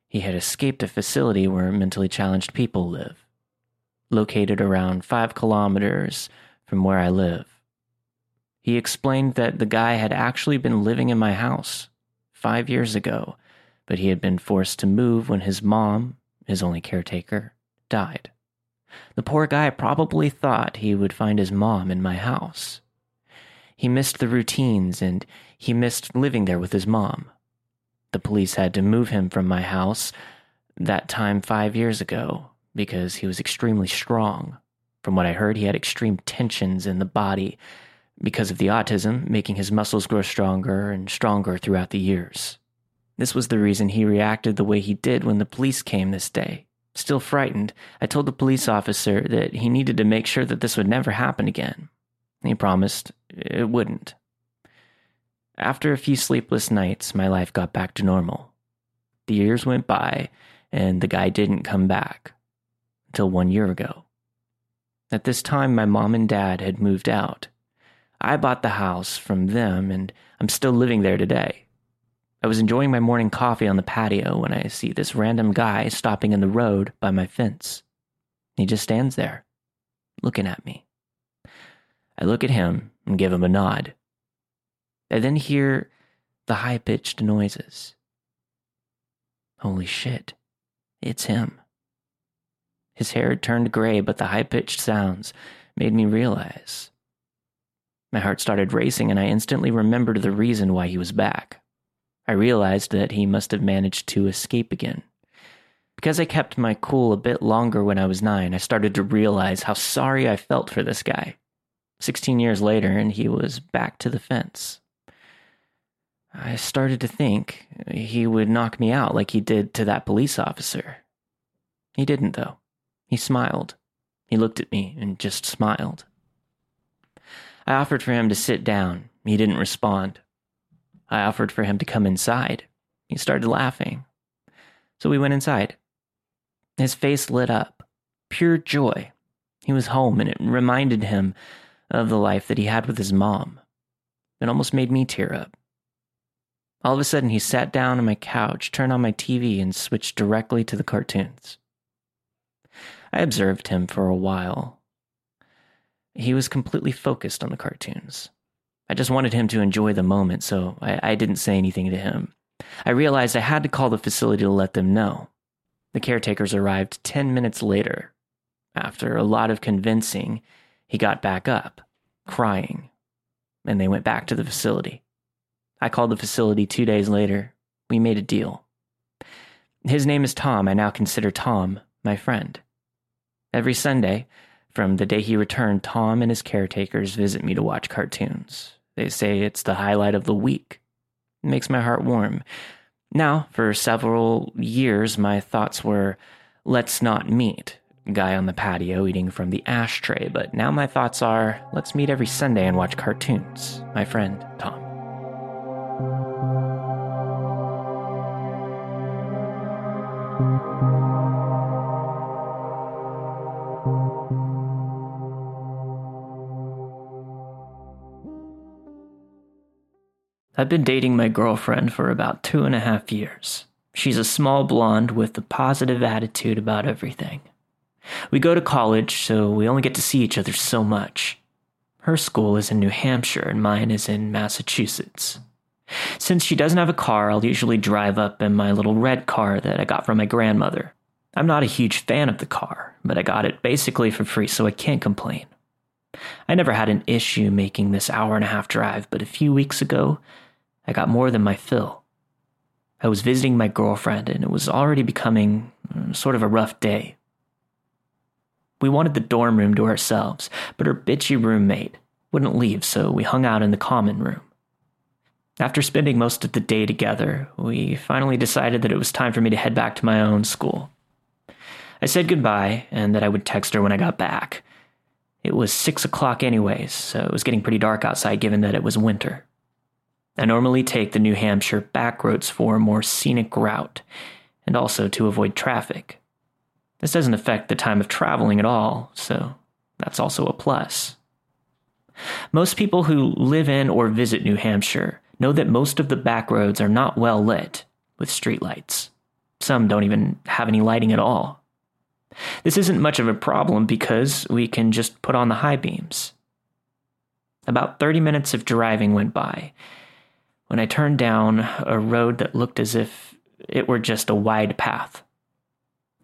He had escaped a facility where mentally challenged people live, located around five kilometers from where I live. He explained that the guy had actually been living in my house five years ago, but he had been forced to move when his mom, his only caretaker, died. The poor guy probably thought he would find his mom in my house. He missed the routines and he missed living there with his mom. The police had to move him from my house that time five years ago because he was extremely strong. From what I heard, he had extreme tensions in the body because of the autism, making his muscles grow stronger and stronger throughout the years. This was the reason he reacted the way he did when the police came this day. Still frightened, I told the police officer that he needed to make sure that this would never happen again. He promised it wouldn't. After a few sleepless nights, my life got back to normal. The years went by, and the guy didn't come back until one year ago. At this time, my mom and dad had moved out. I bought the house from them, and I'm still living there today. I was enjoying my morning coffee on the patio when I see this random guy stopping in the road by my fence. He just stands there, looking at me. I look at him and give him a nod. I then hear the high pitched noises. Holy shit, it's him. His hair had turned gray, but the high pitched sounds made me realize. My heart started racing, and I instantly remembered the reason why he was back. I realized that he must have managed to escape again. Because I kept my cool a bit longer when I was nine, I started to realize how sorry I felt for this guy. 16 years later, and he was back to the fence. I started to think he would knock me out like he did to that police officer. He didn't, though. He smiled. He looked at me and just smiled. I offered for him to sit down. He didn't respond. I offered for him to come inside. He started laughing. So we went inside. His face lit up. Pure joy. He was home, and it reminded him of the life that he had with his mom. It almost made me tear up. All of a sudden, he sat down on my couch, turned on my TV, and switched directly to the cartoons. I observed him for a while. He was completely focused on the cartoons. I just wanted him to enjoy the moment, so I, I, didn't say anything to him. I realized I had to call the facility to let them know. The caretakers arrived 10 minutes later. After a lot of convincing, he got back up, crying, and they went back to the facility. I called the facility two days later. We made a deal. His name is Tom. I now consider Tom my friend. Every Sunday, from the day he returned, Tom and his caretakers visit me to watch cartoons. They say it's the highlight of the week. It makes my heart warm. Now, for several years, my thoughts were let's not meet. Guy on the patio eating from the ashtray, but now my thoughts are let's meet every Sunday and watch cartoons. My friend, Tom. I've been dating my girlfriend for about two and a half years. She's a small blonde with a positive attitude about everything. We go to college, so we only get to see each other so much. Her school is in New Hampshire and mine is in Massachusetts. Since she doesn't have a car, I'll usually drive up in my little red car that I got from my grandmother. I'm not a huge fan of the car, but I got it basically for free, so I can't complain. I never had an issue making this hour and a half drive, but a few weeks ago, I got more than my fill. I was visiting my girlfriend, and it was already becoming mm, sort of a rough day. We wanted the dorm room to ourselves, but her bitchy roommate wouldn't leave, so we hung out in the common room. After spending most of the day together, we finally decided that it was time for me to head back to my own school. I said goodbye and that I would text her when I got back. It was six o'clock, anyways, so it was getting pretty dark outside given that it was winter. I normally take the New Hampshire backroads for a more scenic route and also to avoid traffic. This doesn't affect the time of traveling at all, so that's also a plus. Most people who live in or visit New Hampshire know that most of the back roads are not well lit with streetlights. Some don't even have any lighting at all. This isn't much of a problem because we can just put on the high beams. About 30 minutes of driving went by when I turned down a road that looked as if it were just a wide path.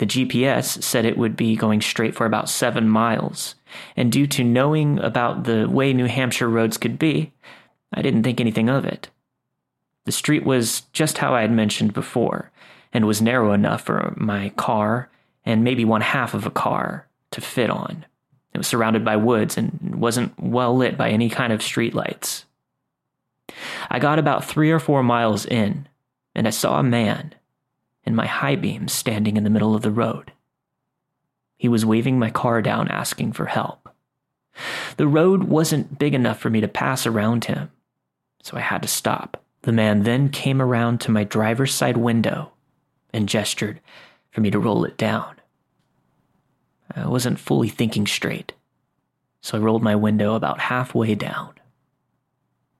The GPS said it would be going straight for about seven miles, and due to knowing about the way New Hampshire roads could be, I didn't think anything of it. The street was just how I had mentioned before, and was narrow enough for my car and maybe one half of a car to fit on. It was surrounded by woods and wasn't well lit by any kind of streetlights. I got about three or four miles in, and I saw a man in my high beams standing in the middle of the road. He was waving my car down, asking for help. The road wasn't big enough for me to pass around him, so I had to stop. The man then came around to my driver's side window and gestured for me to roll it down. I wasn't fully thinking straight, so I rolled my window about halfway down.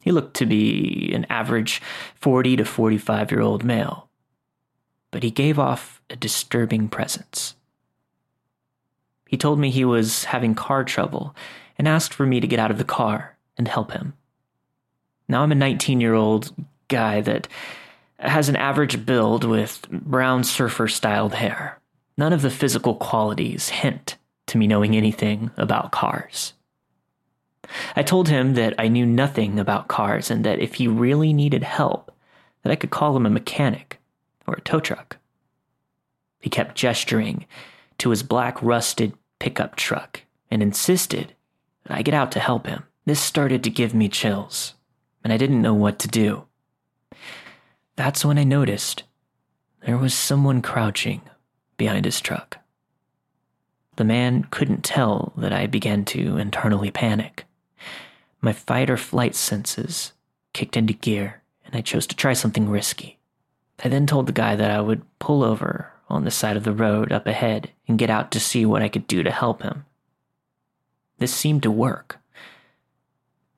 He looked to be an average 40 to 45 year old male, but he gave off a disturbing presence. He told me he was having car trouble and asked for me to get out of the car and help him. Now I'm a 19 year old guy that has an average build with brown surfer styled hair. None of the physical qualities hint to me knowing anything about cars. I told him that I knew nothing about cars and that if he really needed help, that I could call him a mechanic or a tow truck. He kept gesturing to his black rusted pickup truck and insisted that I get out to help him. This started to give me chills, and I didn't know what to do. that's when I noticed there was someone crouching behind his truck. The man couldn't tell that I began to internally panic. My fight or flight senses kicked into gear, and I chose to try something risky. I then told the guy that I would pull over on the side of the road up ahead and get out to see what I could do to help him. This seemed to work.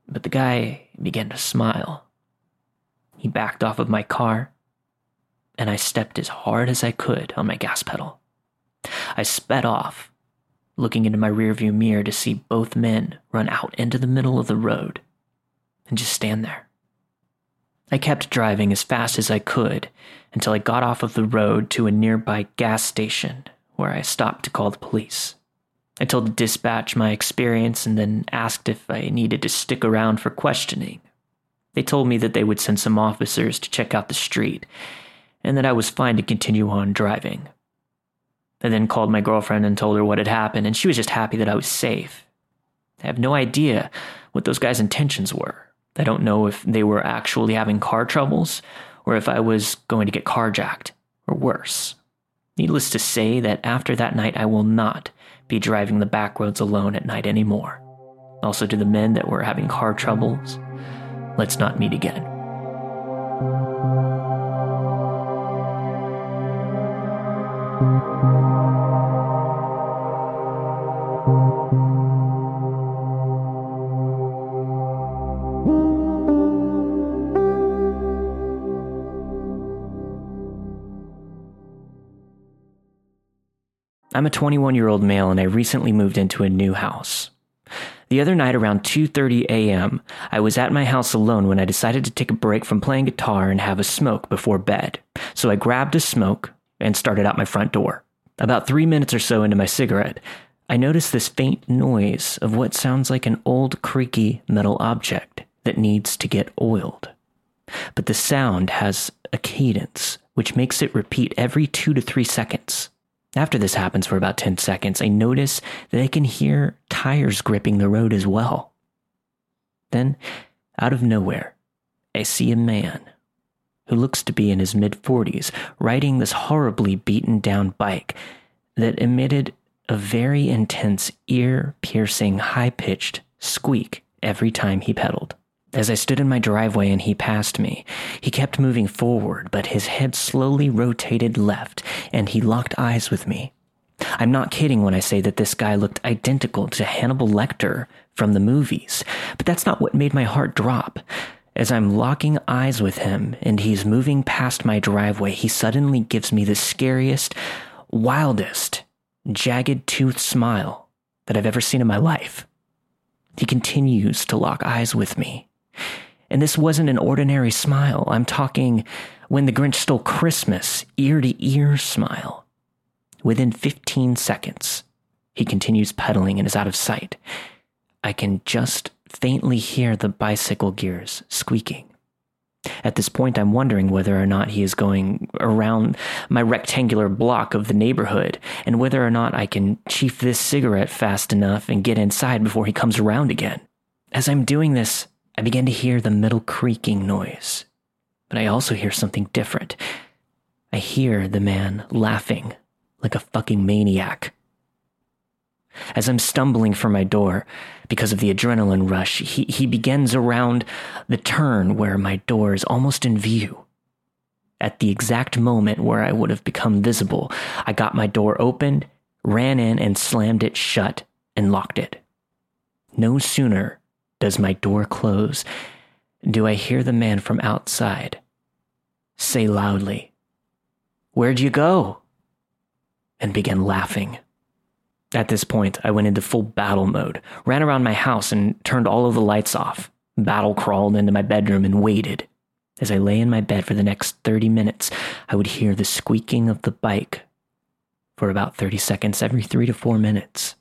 But the guy began to smile. He backed off of my car, and I stepped as hard as I could on my gas pedal. I sped off, looking into my rearview mirror to see both men run out into the middle of the road and just stand there. I kept driving as fast as I could until I got off of the road to a nearby gas station where I stopped to call the police. I told the dispatch my experience and then asked if I needed to stick around for questioning. They told me that they would send some officers to check out the street and that I was fine to continue on driving. I then called my girlfriend and told her what had happened, and she was just happy that I was safe. I have no idea what those guys' intentions were. I don't know if they were actually having car troubles or if I was going to get carjacked or worse. Needless to say that after that night, I will not be driving the back roads alone at night anymore. Also, to the men that were having car troubles, let's not meet again. I'm a 21 year old male and I recently moved into a new house. The other night around 2:30 a.m., I was at my house alone when I decided to take a break from playing guitar and have a smoke before bed. So I grabbed a smoke and started out my front door. About 3 minutes or so into my cigarette, I noticed this faint noise of what sounds like an old creaky metal object that needs to get oiled. But the sound has a cadence which makes it repeat every 2 to 3 seconds. After this happens for about 10 seconds, I notice that I can hear tires gripping the road as well. Then, out of nowhere, I see a man who looks to be in his mid 40s riding this horribly beaten down bike that emitted a very intense, ear piercing, high pitched squeak every time he pedaled. As I stood in my driveway and he passed me, he kept moving forward, but his head slowly rotated left and he locked eyes with me. I'm not kidding when I say that this guy looked identical to Hannibal Lecter from the movies, but that's not what made my heart drop. As I'm locking eyes with him and he's moving past my driveway, he suddenly gives me the scariest, wildest, jagged tooth smile that I've ever seen in my life. He continues to lock eyes with me. And this wasn't an ordinary smile. I'm talking when the Grinch stole Christmas, ear to ear smile. Within 15 seconds, he continues pedaling and is out of sight. I can just faintly hear the bicycle gears squeaking. At this point, I'm wondering whether or not he is going around my rectangular block of the neighborhood and whether or not I can chief this cigarette fast enough and get inside before he comes around again. As I'm doing this, I begin to hear the metal creaking noise, but I also hear something different. I hear the man laughing like a fucking maniac. As I'm stumbling for my door because of the adrenaline rush, he, he begins around the turn where my door is almost in view. At the exact moment where I would have become visible, I got my door opened, ran in, and slammed it shut and locked it. No sooner does my door close, do I hear the man from outside say loudly, Where'd you go? and begin laughing. At this point, I went into full battle mode, ran around my house and turned all of the lights off, battle crawled into my bedroom and waited. As I lay in my bed for the next 30 minutes, I would hear the squeaking of the bike for about 30 seconds every three to four minutes.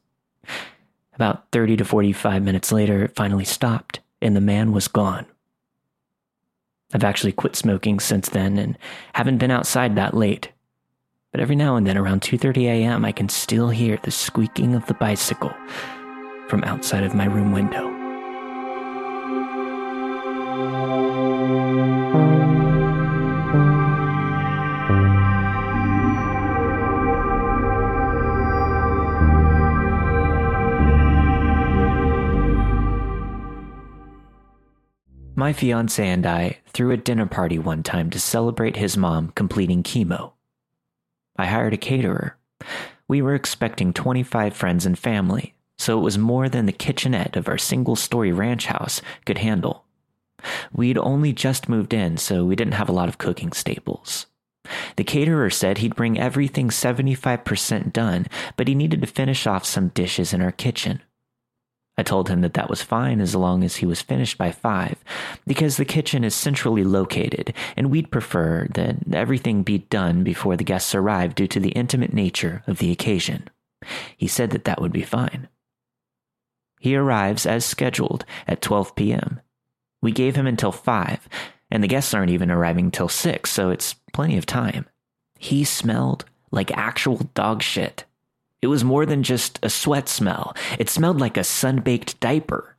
About 30 to 45 minutes later, it finally stopped and the man was gone. I've actually quit smoking since then and haven't been outside that late but every now and then around 2:30 a.m. I can still hear the squeaking of the bicycle from outside of my room window. My fiance and I threw a dinner party one time to celebrate his mom completing chemo. I hired a caterer. We were expecting 25 friends and family, so it was more than the kitchenette of our single story ranch house could handle. We'd only just moved in, so we didn't have a lot of cooking staples. The caterer said he'd bring everything 75% done, but he needed to finish off some dishes in our kitchen. I told him that that was fine as long as he was finished by five, because the kitchen is centrally located, and we'd prefer that everything be done before the guests arrive due to the intimate nature of the occasion. He said that that would be fine. He arrives as scheduled at 12 p.m. We gave him until 5, and the guests aren't even arriving till 6, so it's plenty of time. He smelled like actual dog shit. It was more than just a sweat smell. It smelled like a sun-baked diaper.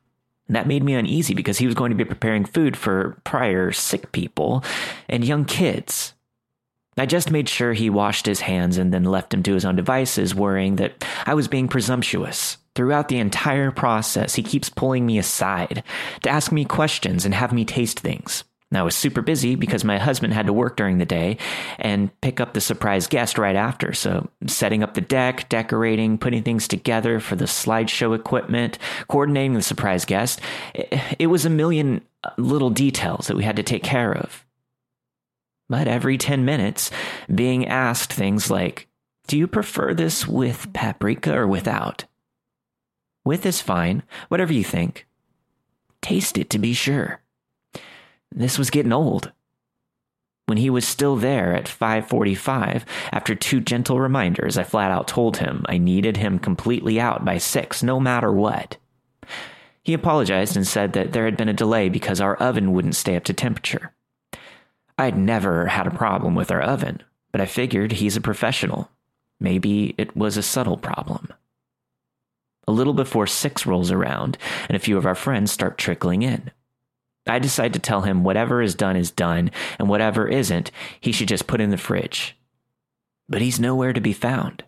And that made me uneasy because he was going to be preparing food for prior sick people and young kids. I just made sure he washed his hands and then left him to his own devices, worrying that I was being presumptuous. Throughout the entire process, he keeps pulling me aside to ask me questions and have me taste things. I was super busy because my husband had to work during the day and pick up the surprise guest right after. So, setting up the deck, decorating, putting things together for the slideshow equipment, coordinating the surprise guest, it was a million little details that we had to take care of. But every 10 minutes, being asked things like, Do you prefer this with paprika or without? With is fine, whatever you think. Taste it to be sure. This was getting old. When he was still there at 5:45, after two gentle reminders, I flat out told him I needed him completely out by 6 no matter what. He apologized and said that there had been a delay because our oven wouldn't stay up to temperature. I'd never had a problem with our oven, but I figured he's a professional. Maybe it was a subtle problem. A little before 6 rolls around, and a few of our friends start trickling in. I decide to tell him whatever is done is done, and whatever isn't, he should just put in the fridge. But he's nowhere to be found.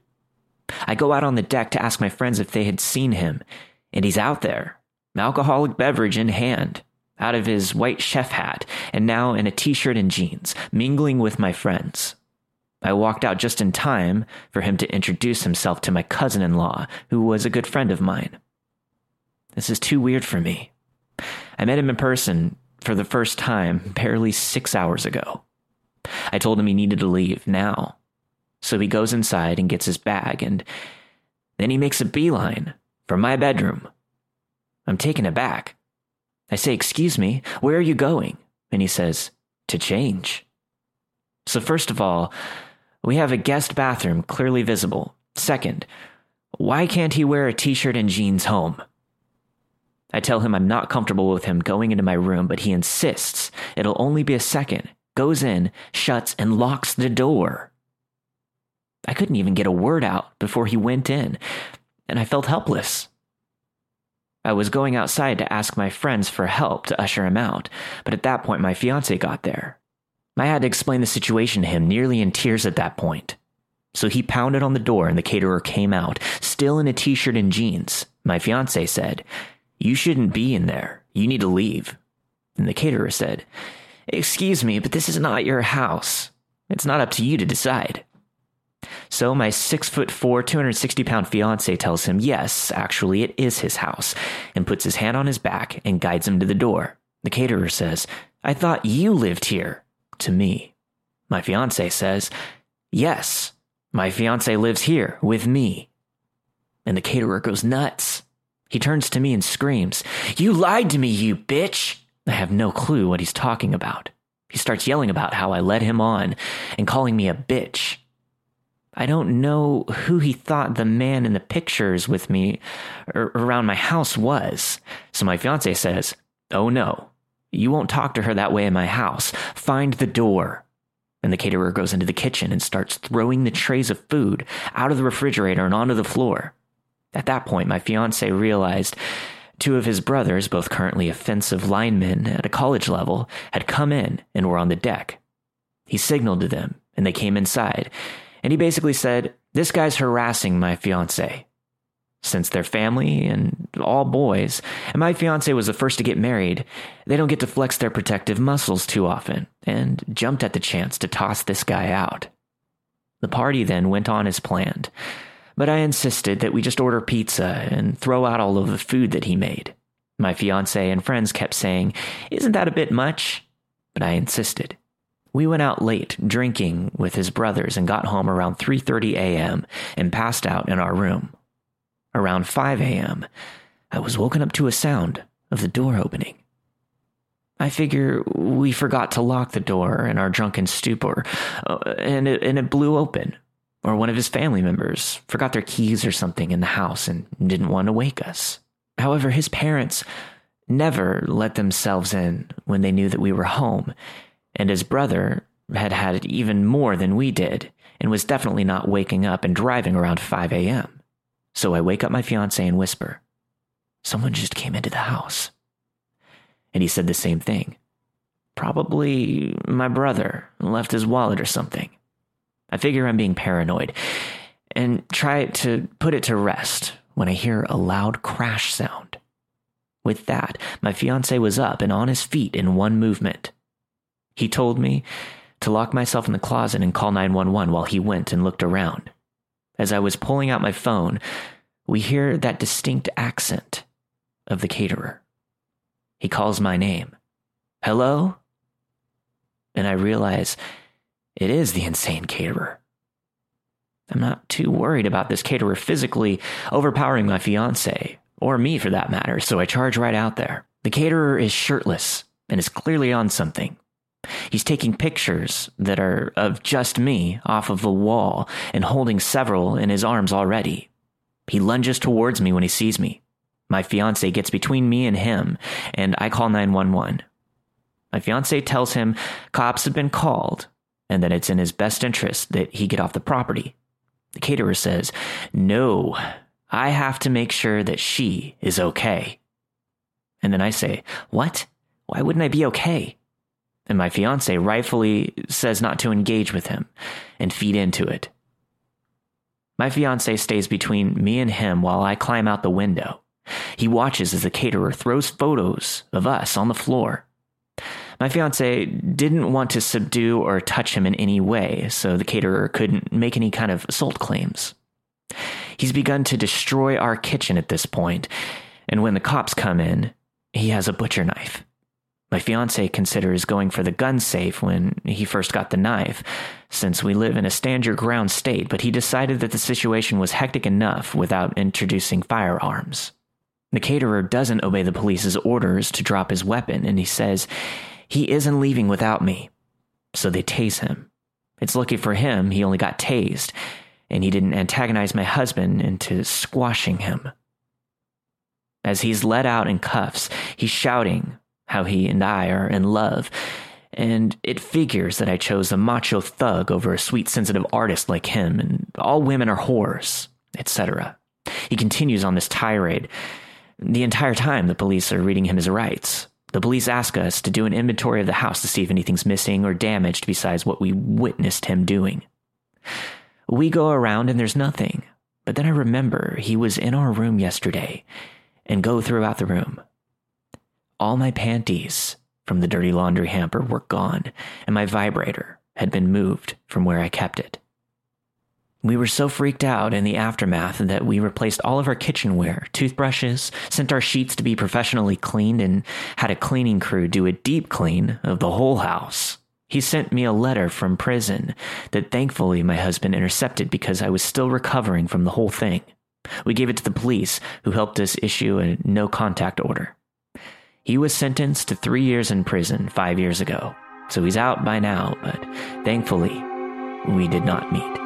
I go out on the deck to ask my friends if they had seen him, and he's out there, alcoholic beverage in hand, out of his white chef hat, and now in a t shirt and jeans, mingling with my friends. I walked out just in time for him to introduce himself to my cousin in law, who was a good friend of mine. This is too weird for me. I met him in person for the first time barely six hours ago. I told him he needed to leave now. So he goes inside and gets his bag, and then he makes a beeline for my bedroom. I'm taken aback. I say, Excuse me, where are you going? And he says, To change. So, first of all, we have a guest bathroom clearly visible. Second, why can't he wear a t shirt and jeans home? I tell him I'm not comfortable with him going into my room, but he insists it'll only be a second, goes in, shuts, and locks the door. I couldn't even get a word out before he went in, and I felt helpless. I was going outside to ask my friends for help to usher him out, but at that point my fiance got there. I had to explain the situation to him, nearly in tears at that point. So he pounded on the door and the caterer came out, still in a t shirt and jeans. My fiance said, you shouldn't be in there. You need to leave. And the caterer said, Excuse me, but this is not your house. It's not up to you to decide. So my six foot four, 260 pound fiance tells him, yes, actually, it is his house, and puts his hand on his back and guides him to the door. The caterer says, I thought you lived here. To me. My fiance says, yes, my fiance lives here with me. And the caterer goes nuts. He turns to me and screams, You lied to me, you bitch! I have no clue what he's talking about. He starts yelling about how I led him on and calling me a bitch. I don't know who he thought the man in the pictures with me or around my house was. So my fiance says, Oh no, you won't talk to her that way in my house. Find the door. And the caterer goes into the kitchen and starts throwing the trays of food out of the refrigerator and onto the floor. At that point, my fiance realized two of his brothers, both currently offensive linemen at a college level, had come in and were on the deck. He signaled to them, and they came inside, and he basically said, This guy's harassing my fiance. Since they're family and all boys, and my fiance was the first to get married, they don't get to flex their protective muscles too often, and jumped at the chance to toss this guy out. The party then went on as planned, but I insisted that we just order pizza and throw out all of the food that he made. My fiance and friends kept saying, Isn't that a bit much? But I insisted. We went out late drinking with his brothers and got home around 3:30 a.m. and passed out in our room. Around 5 a.m., I was woken up to a sound of the door opening. I figure we forgot to lock the door in our drunken stupor, uh, and, and it blew open. Or one of his family members forgot their keys or something in the house and didn't want to wake us. However, his parents never let themselves in when they knew that we were home, and his brother had had even more than we did and was definitely not waking up and driving around 5 a.m. So I wake up my fiance and whisper, Someone just came into the house. And he said the same thing. Probably my brother left his wallet or something. I figure I'm being paranoid and try to put it to rest when I hear a loud crash sound. With that, my fiance was up and on his feet in one movement. He told me to lock myself in the closet and call 911 while he went and looked around. As I was pulling out my phone, we hear that distinct accent of the caterer. He calls my name. Hello? And I realize it is the insane caterer. I'm not too worried about this caterer physically overpowering my fiance, or me for that matter, so I charge right out there. The caterer is shirtless and is clearly on something. He's taking pictures that are of just me off of the wall and holding several in his arms already. He lunges towards me when he sees me. My fiance gets between me and him, and I call 911. My fiance tells him cops have been called and that it's in his best interest that he get off the property. The caterer says, No, I have to make sure that she is okay. And then I say, What? Why wouldn't I be okay? And my fiance rightfully says not to engage with him and feed into it. My fiance stays between me and him while I climb out the window. He watches as the caterer throws photos of us on the floor. My fiance didn't want to subdue or touch him in any way, so the caterer couldn't make any kind of assault claims. He's begun to destroy our kitchen at this point, and when the cops come in, he has a butcher knife. My fiance considers going for the gun safe when he first got the knife, since we live in a stand your ground state, but he decided that the situation was hectic enough without introducing firearms. The caterer doesn't obey the police's orders to drop his weapon, and he says he isn't leaving without me. So they tase him. It's lucky for him he only got tased, and he didn't antagonize my husband into squashing him. As he's led out in cuffs, he's shouting how he and I are in love, and it figures that I chose a macho thug over a sweet, sensitive artist like him, and all women are whores, etc. He continues on this tirade. The entire time, the police are reading him his rights. The police ask us to do an inventory of the house to see if anything's missing or damaged besides what we witnessed him doing. We go around and there's nothing, but then I remember he was in our room yesterday and go throughout the room. All my panties from the dirty laundry hamper were gone, and my vibrator had been moved from where I kept it. We were so freaked out in the aftermath that we replaced all of our kitchenware, toothbrushes, sent our sheets to be professionally cleaned, and had a cleaning crew do a deep clean of the whole house. He sent me a letter from prison that thankfully my husband intercepted because I was still recovering from the whole thing. We gave it to the police, who helped us issue a no contact order. He was sentenced to three years in prison five years ago, so he's out by now, but thankfully, we did not meet.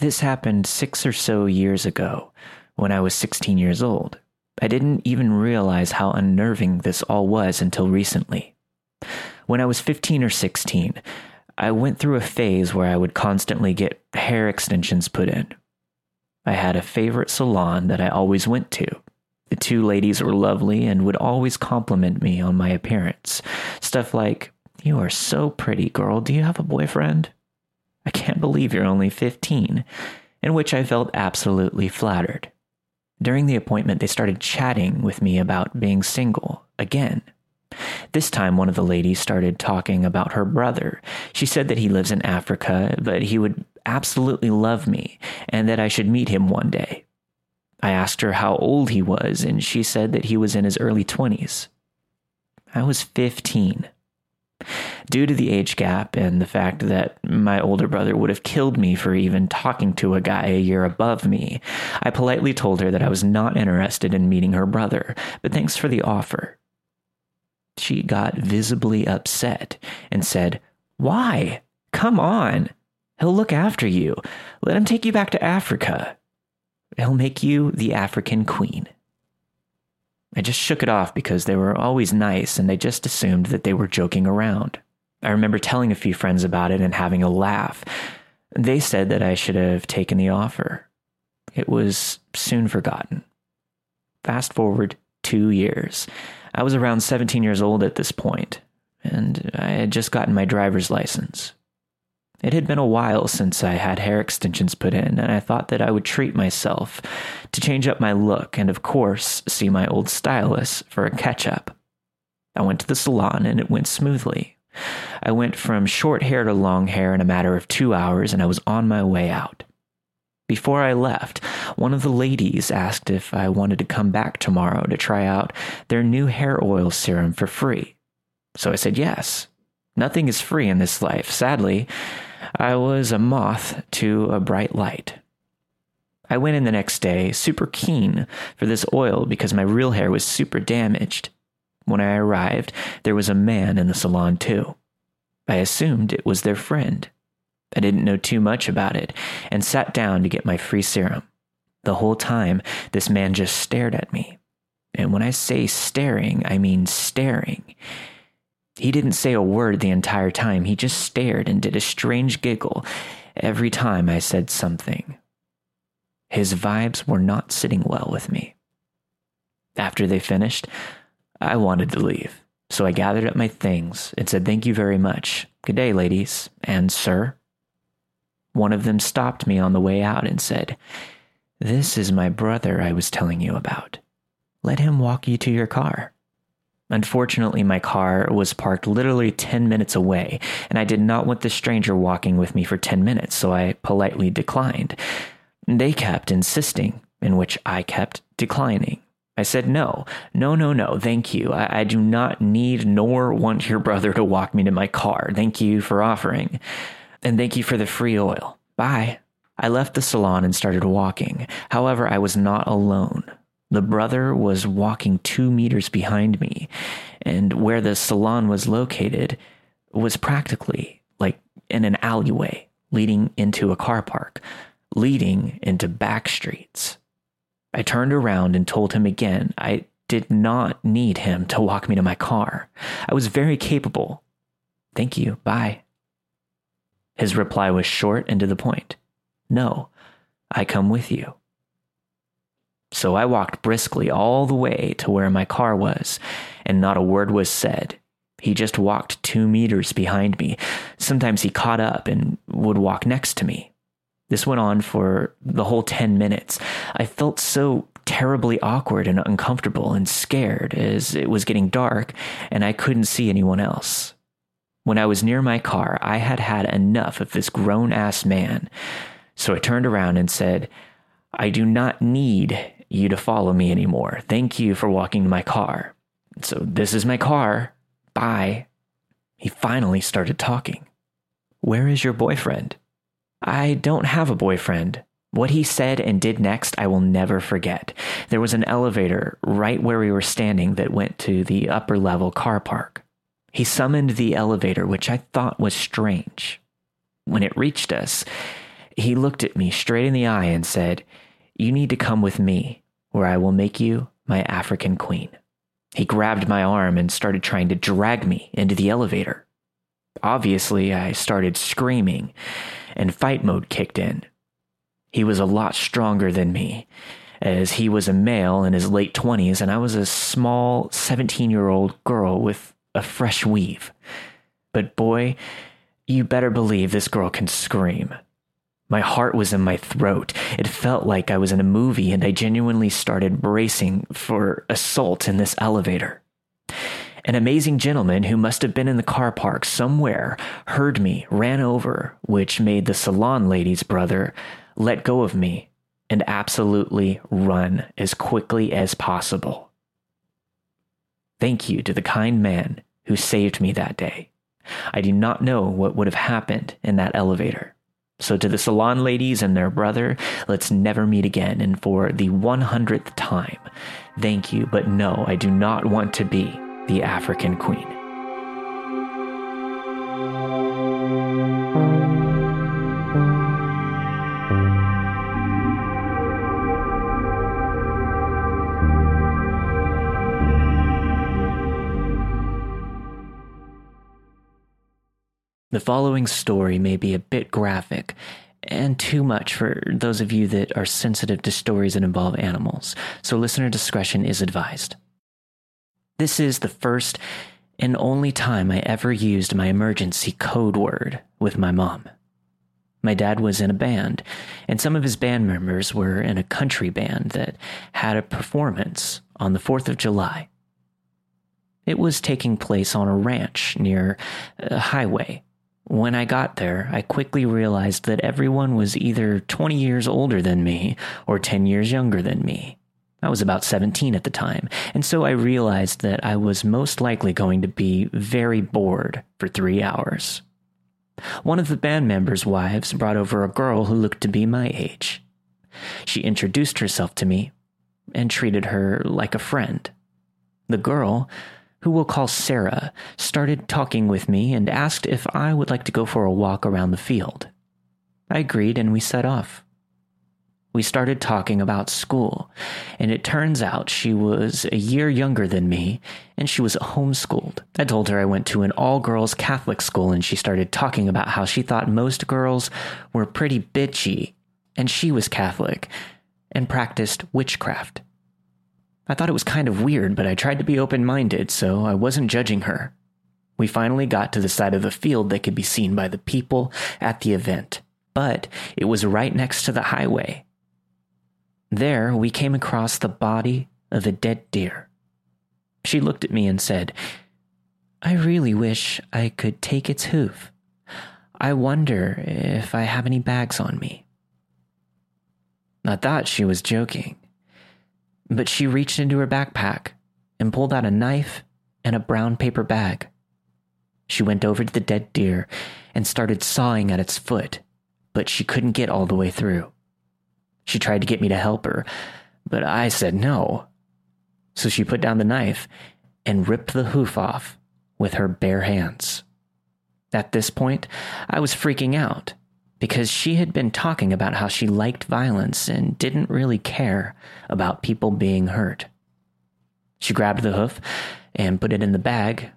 This happened six or so years ago when I was 16 years old. I didn't even realize how unnerving this all was until recently. When I was 15 or 16, I went through a phase where I would constantly get hair extensions put in. I had a favorite salon that I always went to. The two ladies were lovely and would always compliment me on my appearance. Stuff like, You are so pretty, girl. Do you have a boyfriend? I can't believe you're only 15, in which I felt absolutely flattered. During the appointment, they started chatting with me about being single again. This time, one of the ladies started talking about her brother. She said that he lives in Africa, but he would absolutely love me and that I should meet him one day. I asked her how old he was, and she said that he was in his early 20s. I was 15. Due to the age gap and the fact that my older brother would have killed me for even talking to a guy a year above me, I politely told her that I was not interested in meeting her brother, but thanks for the offer. She got visibly upset and said, Why? Come on. He'll look after you. Let him take you back to Africa. He'll make you the African queen. I just shook it off because they were always nice and I just assumed that they were joking around. I remember telling a few friends about it and having a laugh. They said that I should have taken the offer. It was soon forgotten. Fast forward two years. I was around 17 years old at this point, and I had just gotten my driver's license. It had been a while since I had hair extensions put in, and I thought that I would treat myself to change up my look and, of course, see my old stylist for a catch up. I went to the salon and it went smoothly. I went from short hair to long hair in a matter of two hours, and I was on my way out. Before I left, one of the ladies asked if I wanted to come back tomorrow to try out their new hair oil serum for free. So I said yes. Nothing is free in this life, sadly. I was a moth to a bright light. I went in the next day, super keen for this oil because my real hair was super damaged. When I arrived, there was a man in the salon too. I assumed it was their friend. I didn't know too much about it and sat down to get my free serum. The whole time, this man just stared at me. And when I say staring, I mean staring. He didn't say a word the entire time. He just stared and did a strange giggle every time I said something. His vibes were not sitting well with me. After they finished, I wanted to leave, so I gathered up my things and said thank you very much. Good day, ladies, and sir. One of them stopped me on the way out and said, This is my brother I was telling you about. Let him walk you to your car. Unfortunately, my car was parked literally 10 minutes away, and I did not want the stranger walking with me for 10 minutes, so I politely declined. They kept insisting, in which I kept declining. I said, No, no, no, no, thank you. I, I, do not need nor want your brother to walk me to my car. Thank you for offering. And thank you for the free oil. Bye. I left the salon and started walking. However, I was not alone. The brother was walking two meters behind me, and where the salon was located was practically like in an alleyway leading into a car park, leading into back streets. I turned around and told him again I did not need him to walk me to my car. I was very capable. Thank you. Bye. His reply was short and to the point. No, I come with you. So I walked briskly all the way to where my car was, and not a word was said. He just walked two meters behind me. Sometimes he caught up and would walk next to me. This went on for the whole 10 minutes. I felt so terribly awkward and uncomfortable and scared as it was getting dark and I couldn't see anyone else. When I was near my car, I had had enough of this grown ass man. So I turned around and said, I do not need you to follow me anymore. Thank you for walking to my car. So this is my car. Bye. He finally started talking. Where is your boyfriend? I don't have a boyfriend. What he said and did next, I will never forget. There was an elevator right where we were standing that went to the upper level car park. He summoned the elevator, which I thought was strange. When it reached us, he looked at me straight in the eye and said, You need to come with me where I will make you my African queen. He grabbed my arm and started trying to drag me into the elevator. Obviously, I started screaming, and fight mode kicked in. He was a lot stronger than me, as he was a male in his late 20s and I was a small 17 year old girl with a fresh weave. But boy, you better believe this girl can scream. My heart was in my throat. It felt like I was in a movie, and I genuinely started bracing for assault in this elevator. An amazing gentleman who must have been in the car park somewhere heard me, ran over, which made the salon lady's brother let go of me and absolutely run as quickly as possible. Thank you to the kind man who saved me that day. I do not know what would have happened in that elevator. So, to the salon ladies and their brother, let's never meet again. And for the 100th time, thank you, but no, I do not want to be the African queen. The following story may be a bit graphic and too much for those of you that are sensitive to stories that involve animals, so listener discretion is advised. This is the first and only time I ever used my emergency code word with my mom. My dad was in a band, and some of his band members were in a country band that had a performance on the 4th of July. It was taking place on a ranch near a highway when I got there, I quickly realized that everyone was either 20 years older than me or 10 years younger than me. I was about 17 at the time, and so I realized that I was most likely going to be very bored for three hours. One of the band members' wives brought over a girl who looked to be my age. She introduced herself to me and treated her like a friend. The girl who we'll call Sarah, started talking with me and asked if I would like to go for a walk around the field. I agreed and we set off. We started talking about school, and it turns out she was a year younger than me, and she was homeschooled. I told her I went to an all girls Catholic school, and she started talking about how she thought most girls were pretty bitchy, and she was Catholic and practiced witchcraft. I thought it was kind of weird, but I tried to be open minded, so I wasn't judging her. We finally got to the side of the field that could be seen by the people at the event, but it was right next to the highway. There, we came across the body of a dead deer. She looked at me and said, I really wish I could take its hoof. I wonder if I have any bags on me. I thought she was joking. But she reached into her backpack and pulled out a knife and a brown paper bag. She went over to the dead deer and started sawing at its foot, but she couldn't get all the way through. She tried to get me to help her, but I said no. So she put down the knife and ripped the hoof off with her bare hands. At this point, I was freaking out because she had been talking about how she liked violence and didn't really care about people being hurt. She grabbed the hoof and put it in the bag,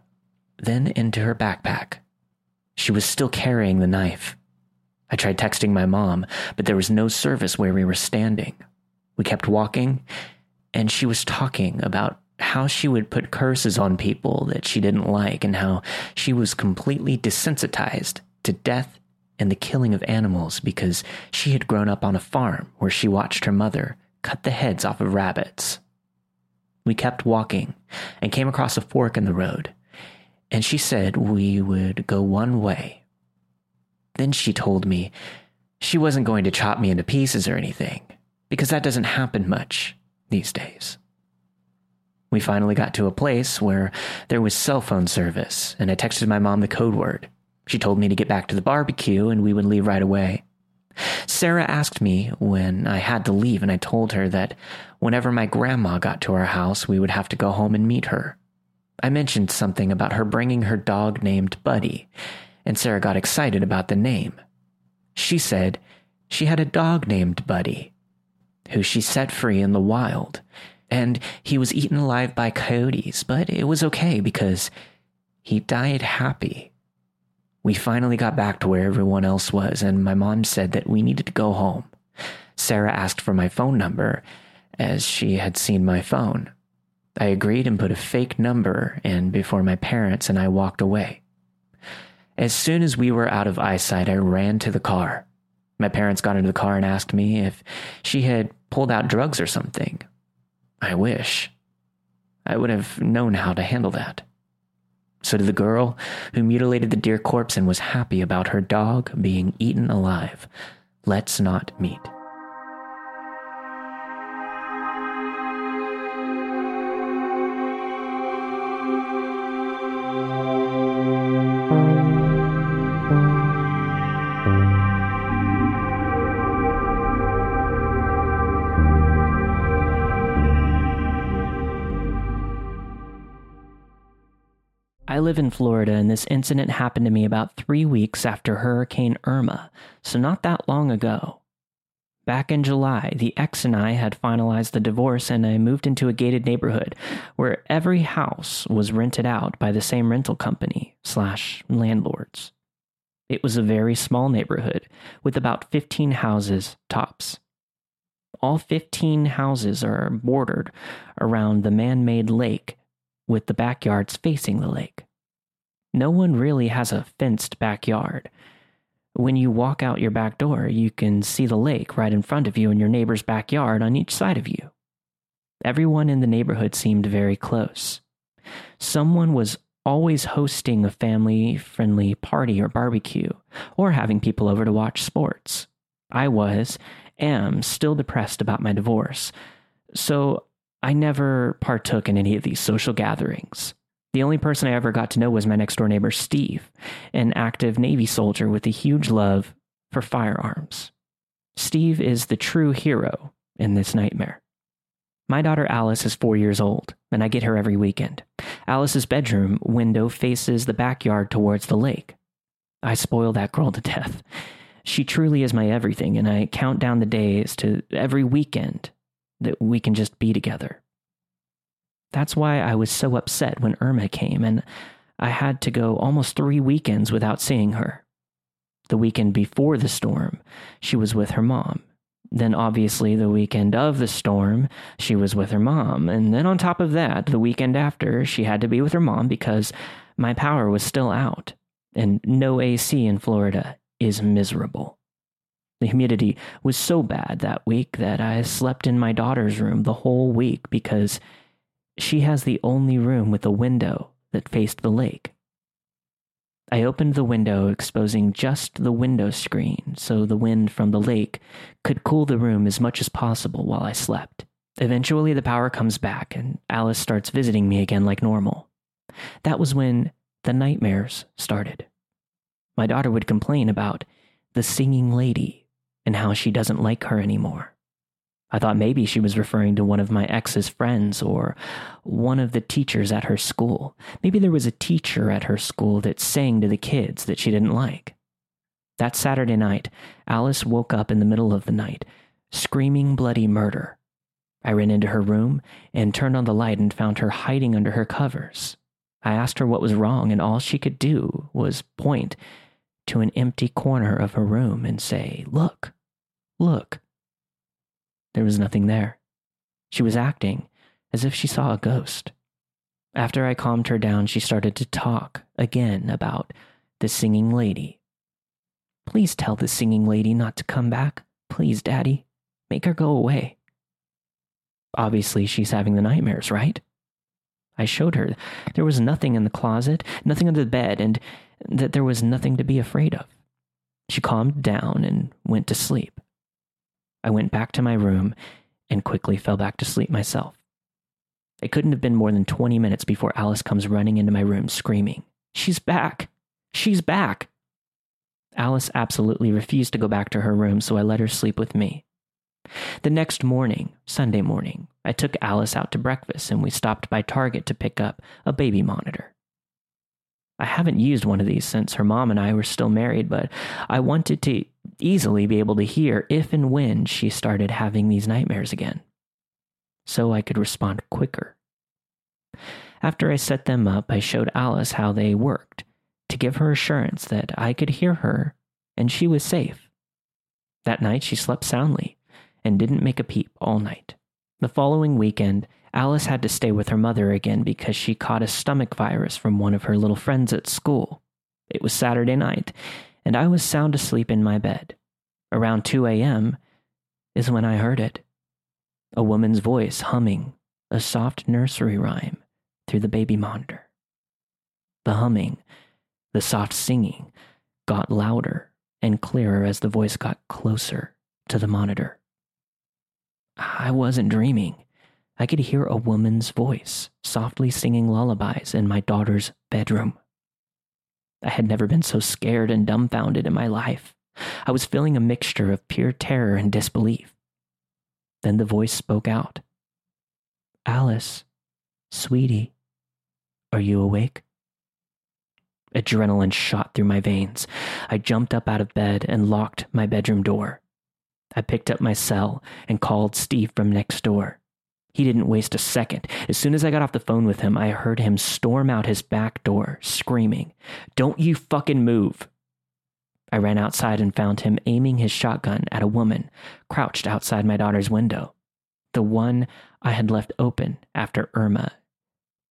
then into her backpack. She was still carrying the knife. I tried texting my mom, but there was no service where we were standing. We kept walking, and she was talking about how she would put curses on people that she didn't like and how she was completely desensitized to death and the killing of animals because she had grown up on a farm where she watched her mother cut the heads off of rabbits. We kept walking and came across a fork in the road, and she said we would go one way. Then she told me she wasn't going to chop me into pieces or anything, because that doesn't happen much these days. We finally got to a place where there was cell phone service, and I texted my mom the code word. She told me to get back to the barbecue and we would leave right away. Sarah asked me when I had to leave, and I told her that whenever my grandma got to our house, we would have to go home and meet her. I mentioned something about her bringing her dog named Buddy, and Sarah got excited about the name. She said she had a dog named Buddy, who she set free in the wild, and he was eaten alive by coyotes, but it was okay because he died happy. We finally got back to where everyone else was, and my mom said that we needed to go home. Sarah asked for my phone number, as she had seen my phone. I agreed and put a fake number in before my parents and I walked away. As soon as we were out of eyesight, I ran to the car. My parents got into the car and asked me if she had pulled out drugs or something. I wish. I would have known how to handle that. So did the girl who mutilated the deer corpse and was happy about her dog being eaten alive. Let's not meet. Live in Florida, and this incident happened to me about three weeks after Hurricane Irma, so not that long ago. Back in July, the ex and I had finalized the divorce, and I moved into a gated neighborhood where every house was rented out by the same rental company slash landlords. It was a very small neighborhood with about 15 houses tops. All 15 houses are bordered around the man made lake with the backyards facing the lake. No one really has a fenced backyard. When you walk out your back door, you can see the lake right in front of you and your neighbor's backyard on each side of you. Everyone in the neighborhood seemed very close. Someone was always hosting a family friendly party or barbecue, or having people over to watch sports. I was, am, still depressed about my divorce, so I never partook in any of these social gatherings. The only person I ever got to know was my next door neighbor, Steve, an active Navy soldier with a huge love for firearms. Steve is the true hero in this nightmare. My daughter Alice is four years old, and I get her every weekend. Alice's bedroom window faces the backyard towards the lake. I spoil that girl to death. She truly is my everything, and I count down the days to every weekend that we can just be together. That's why I was so upset when Irma came and I had to go almost three weekends without seeing her. The weekend before the storm, she was with her mom. Then, obviously, the weekend of the storm, she was with her mom. And then, on top of that, the weekend after, she had to be with her mom because my power was still out. And no AC in Florida is miserable. The humidity was so bad that week that I slept in my daughter's room the whole week because she has the only room with a window that faced the lake. I opened the window, exposing just the window screen so the wind from the lake could cool the room as much as possible while I slept. Eventually, the power comes back and Alice starts visiting me again like normal. That was when the nightmares started. My daughter would complain about the singing lady and how she doesn't like her anymore. I thought maybe she was referring to one of my ex's friends or one of the teachers at her school. Maybe there was a teacher at her school that sang to the kids that she didn't like. That Saturday night, Alice woke up in the middle of the night, screaming bloody murder. I ran into her room and turned on the light and found her hiding under her covers. I asked her what was wrong, and all she could do was point to an empty corner of her room and say, Look, look. There was nothing there. She was acting as if she saw a ghost. After I calmed her down, she started to talk again about the singing lady. Please tell the singing lady not to come back. Please, Daddy. Make her go away. Obviously, she's having the nightmares, right? I showed her there was nothing in the closet, nothing under the bed, and that there was nothing to be afraid of. She calmed down and went to sleep. I went back to my room and quickly fell back to sleep myself. It couldn't have been more than 20 minutes before Alice comes running into my room screaming, She's back! She's back! Alice absolutely refused to go back to her room, so I let her sleep with me. The next morning, Sunday morning, I took Alice out to breakfast and we stopped by Target to pick up a baby monitor. I haven't used one of these since her mom and I were still married, but I wanted to easily be able to hear if and when she started having these nightmares again, so I could respond quicker. After I set them up, I showed Alice how they worked to give her assurance that I could hear her and she was safe. That night she slept soundly, and didn't make a peep all night. The following weekend, Alice had to stay with her mother again because she caught a stomach virus from one of her little friends at school. It was Saturday night, and I was sound asleep in my bed. Around 2 a.m. is when I heard it a woman's voice humming a soft nursery rhyme through the baby monitor. The humming, the soft singing, got louder and clearer as the voice got closer to the monitor. I wasn't dreaming. I could hear a woman's voice softly singing lullabies in my daughter's bedroom. I had never been so scared and dumbfounded in my life. I was feeling a mixture of pure terror and disbelief. Then the voice spoke out Alice, sweetie, are you awake? Adrenaline shot through my veins. I jumped up out of bed and locked my bedroom door. I picked up my cell and called Steve from next door. He didn't waste a second. As soon as I got off the phone with him, I heard him storm out his back door, screaming, Don't you fucking move! I ran outside and found him aiming his shotgun at a woman crouched outside my daughter's window, the one I had left open after Irma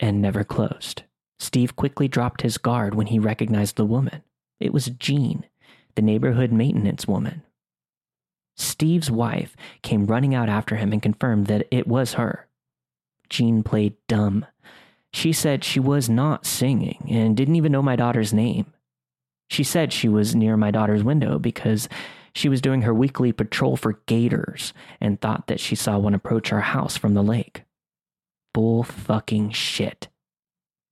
and never closed. Steve quickly dropped his guard when he recognized the woman. It was Jean, the neighborhood maintenance woman. Steve's wife came running out after him and confirmed that it was her. Jean played dumb. She said she was not singing and didn't even know my daughter's name. She said she was near my daughter's window because she was doing her weekly patrol for gators and thought that she saw one approach our house from the lake. Bull fucking shit.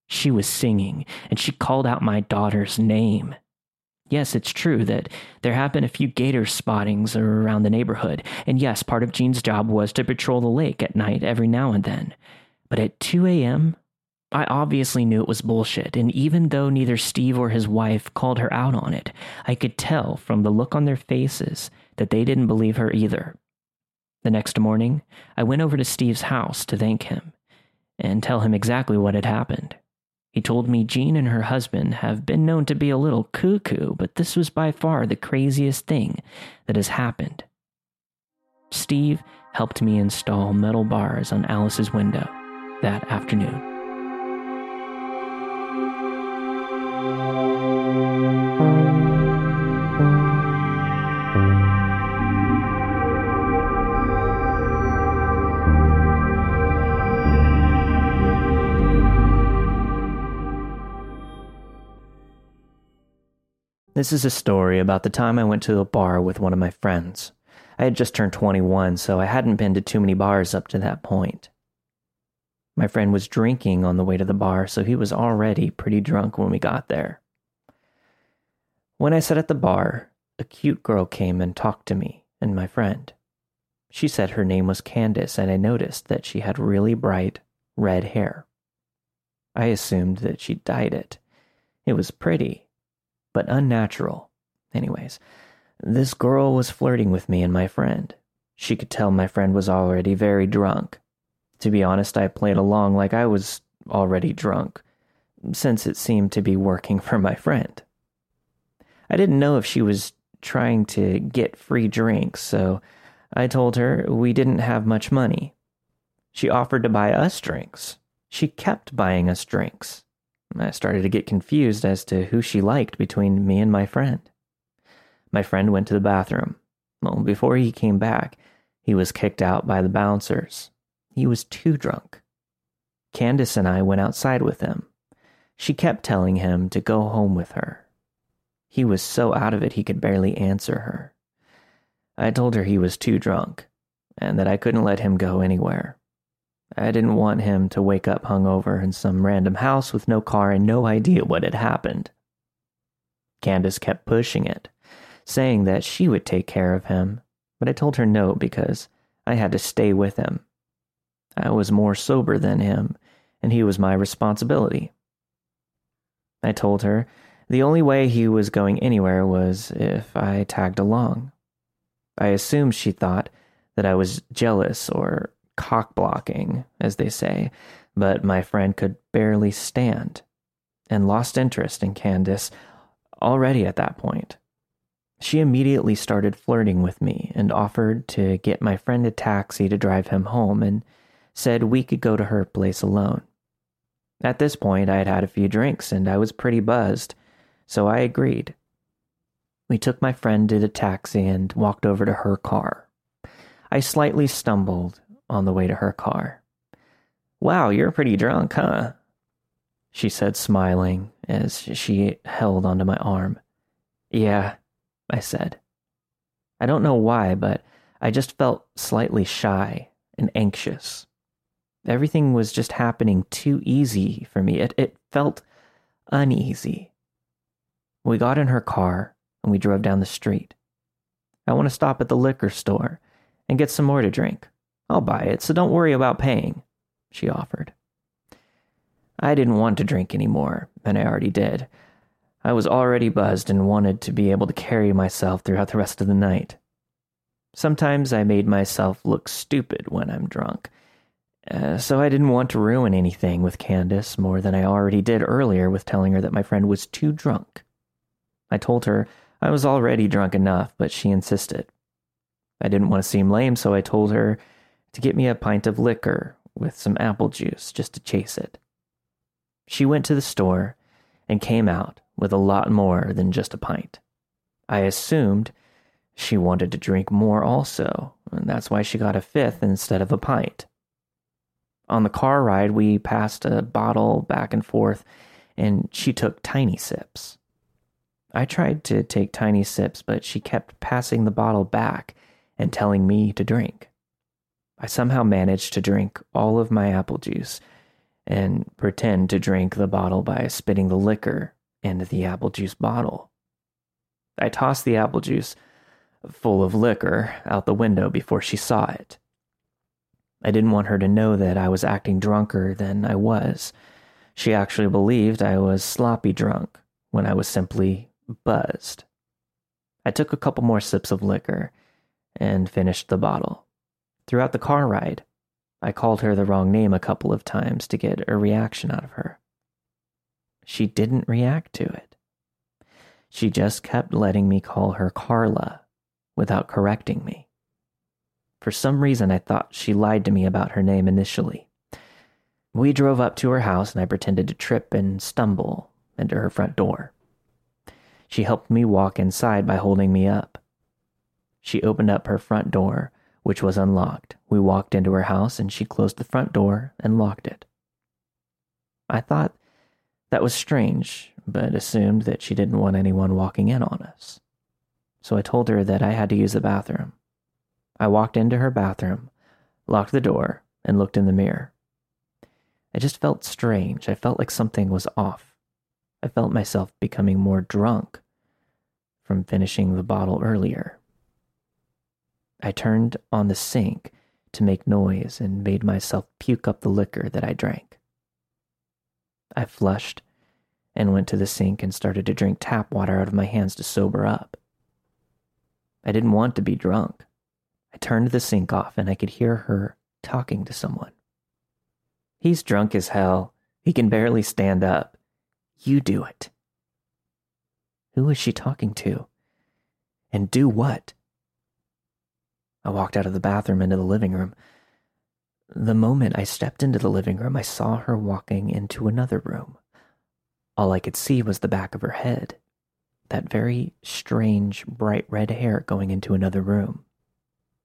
She was singing and she called out my daughter's name. Yes, it's true that there have been a few gator spottings around the neighborhood, and yes, part of Jean's job was to patrol the lake at night every now and then. But at 2 a.m., I obviously knew it was bullshit, and even though neither Steve or his wife called her out on it, I could tell from the look on their faces that they didn't believe her either. The next morning, I went over to Steve's house to thank him and tell him exactly what had happened. He told me Jean and her husband have been known to be a little cuckoo, but this was by far the craziest thing that has happened. Steve helped me install metal bars on Alice's window that afternoon. This is a story about the time I went to a bar with one of my friends. I had just turned 21, so I hadn't been to too many bars up to that point. My friend was drinking on the way to the bar, so he was already pretty drunk when we got there. When I sat at the bar, a cute girl came and talked to me and my friend. She said her name was Candace, and I noticed that she had really bright red hair. I assumed that she dyed it. It was pretty, but unnatural. Anyways, this girl was flirting with me and my friend. She could tell my friend was already very drunk. To be honest, I played along like I was already drunk, since it seemed to be working for my friend. I didn't know if she was trying to get free drinks, so I told her we didn't have much money. She offered to buy us drinks. She kept buying us drinks. I started to get confused as to who she liked between me and my friend. My friend went to the bathroom. Well, before he came back, he was kicked out by the bouncers. He was too drunk. Candace and I went outside with him. She kept telling him to go home with her. He was so out of it he could barely answer her. I told her he was too drunk and that I couldn't let him go anywhere. I didn't want him to wake up hungover in some random house with no car and no idea what had happened. Candace kept pushing it, saying that she would take care of him, but I told her no because I had to stay with him. I was more sober than him, and he was my responsibility. I told her the only way he was going anywhere was if I tagged along. I assumed she thought that I was jealous or cock blocking, as they say, but my friend could barely stand and lost interest in Candace already at that point. She immediately started flirting with me and offered to get my friend a taxi to drive him home and said we could go to her place alone. At this point, I had had a few drinks and I was pretty buzzed, so I agreed. We took my friend to the taxi and walked over to her car. I slightly stumbled on the way to her car. Wow, you're pretty drunk, huh? She said, smiling as she held onto my arm. Yeah, I said. I don't know why, but I just felt slightly shy and anxious. Everything was just happening too easy for me. It, it felt uneasy. We got in her car and we drove down the street. I want to stop at the liquor store and get some more to drink. I'll buy it, so don't worry about paying, she offered. I didn't want to drink anymore, and I already did. I was already buzzed and wanted to be able to carry myself throughout the rest of the night. Sometimes I made myself look stupid when I'm drunk, uh, so I didn't want to ruin anything with Candace more than I already did earlier with telling her that my friend was too drunk. I told her I was already drunk enough, but she insisted. I didn't want to seem lame, so I told her to get me a pint of liquor with some apple juice just to chase it. She went to the store and came out with a lot more than just a pint. I assumed she wanted to drink more also, and that's why she got a fifth instead of a pint. On the car ride, we passed a bottle back and forth, and she took tiny sips. I tried to take tiny sips, but she kept passing the bottle back and telling me to drink. I somehow managed to drink all of my apple juice and pretend to drink the bottle by spitting the liquor into the apple juice bottle. I tossed the apple juice, full of liquor, out the window before she saw it. I didn't want her to know that I was acting drunker than I was. She actually believed I was sloppy drunk when I was simply buzzed. I took a couple more sips of liquor and finished the bottle. Throughout the car ride, I called her the wrong name a couple of times to get a reaction out of her she didn't react to it. She just kept letting me call her Carla without correcting me. For some reason, I thought she lied to me about her name initially. We drove up to her house and I pretended to trip and stumble into her front door. She helped me walk inside by holding me up. She opened up her front door, which was unlocked. We walked into her house and she closed the front door and locked it. I thought that was strange, but assumed that she didn't want anyone walking in on us. So I told her that I had to use the bathroom. I walked into her bathroom, locked the door, and looked in the mirror. I just felt strange. I felt like something was off. I felt myself becoming more drunk from finishing the bottle earlier. I turned on the sink to make noise and made myself puke up the liquor that I drank. I flushed and went to the sink and started to drink tap water out of my hands to sober up. I didn't want to be drunk. I turned the sink off and I could hear her talking to someone. He's drunk as hell. He can barely stand up. You do it. Who is she talking to? And do what? I walked out of the bathroom into the living room. The moment I stepped into the living room, I saw her walking into another room. All I could see was the back of her head, that very strange, bright red hair going into another room.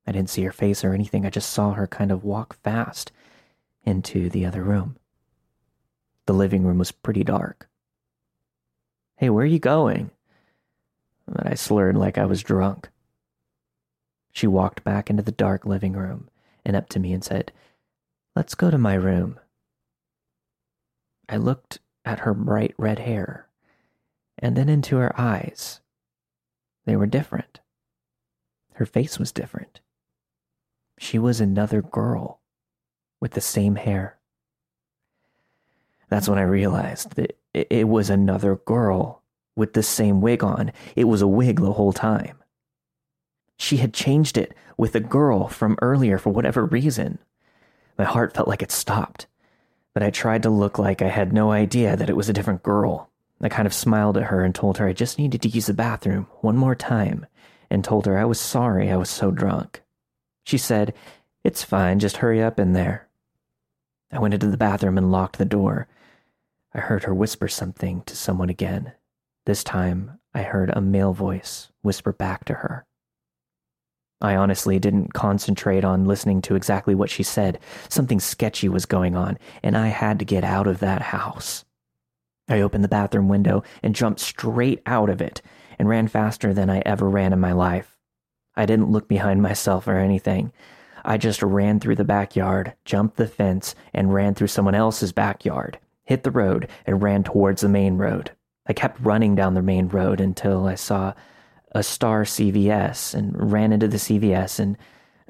I didn't see her face or anything, I just saw her kind of walk fast into the other room. The living room was pretty dark. Hey, where are you going? But I slurred like I was drunk. She walked back into the dark living room and up to me and said, Let's go to my room. I looked at her bright red hair and then into her eyes. They were different. Her face was different. She was another girl with the same hair. That's when I realized that it was another girl with the same wig on. It was a wig the whole time. She had changed it with a girl from earlier for whatever reason. My heart felt like it stopped, but I tried to look like I had no idea that it was a different girl. I kind of smiled at her and told her I just needed to use the bathroom one more time and told her I was sorry I was so drunk. She said, It's fine, just hurry up in there. I went into the bathroom and locked the door. I heard her whisper something to someone again. This time, I heard a male voice whisper back to her. I honestly didn't concentrate on listening to exactly what she said. Something sketchy was going on, and I had to get out of that house. I opened the bathroom window and jumped straight out of it and ran faster than I ever ran in my life. I didn't look behind myself or anything. I just ran through the backyard, jumped the fence, and ran through someone else's backyard, hit the road, and ran towards the main road. I kept running down the main road until I saw a star CVS and ran into the CVS and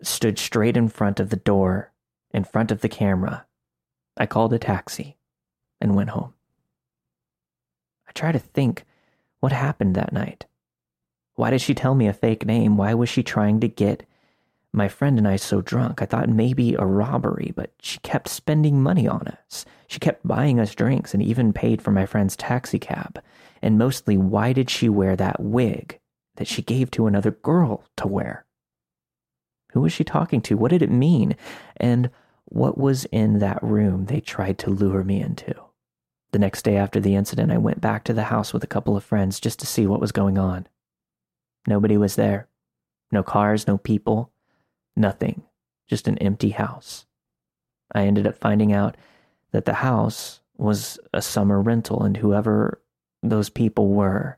stood straight in front of the door, in front of the camera. I called a taxi and went home. I try to think what happened that night. Why did she tell me a fake name? Why was she trying to get my friend and I so drunk? I thought maybe a robbery, but she kept spending money on us. She kept buying us drinks and even paid for my friend's taxi cab. And mostly, why did she wear that wig that she gave to another girl to wear? Who was she talking to? What did it mean? And what was in that room they tried to lure me into? The next day after the incident, I went back to the house with a couple of friends just to see what was going on. Nobody was there. No cars, no people, nothing. Just an empty house. I ended up finding out that the house was a summer rental, and whoever those people were,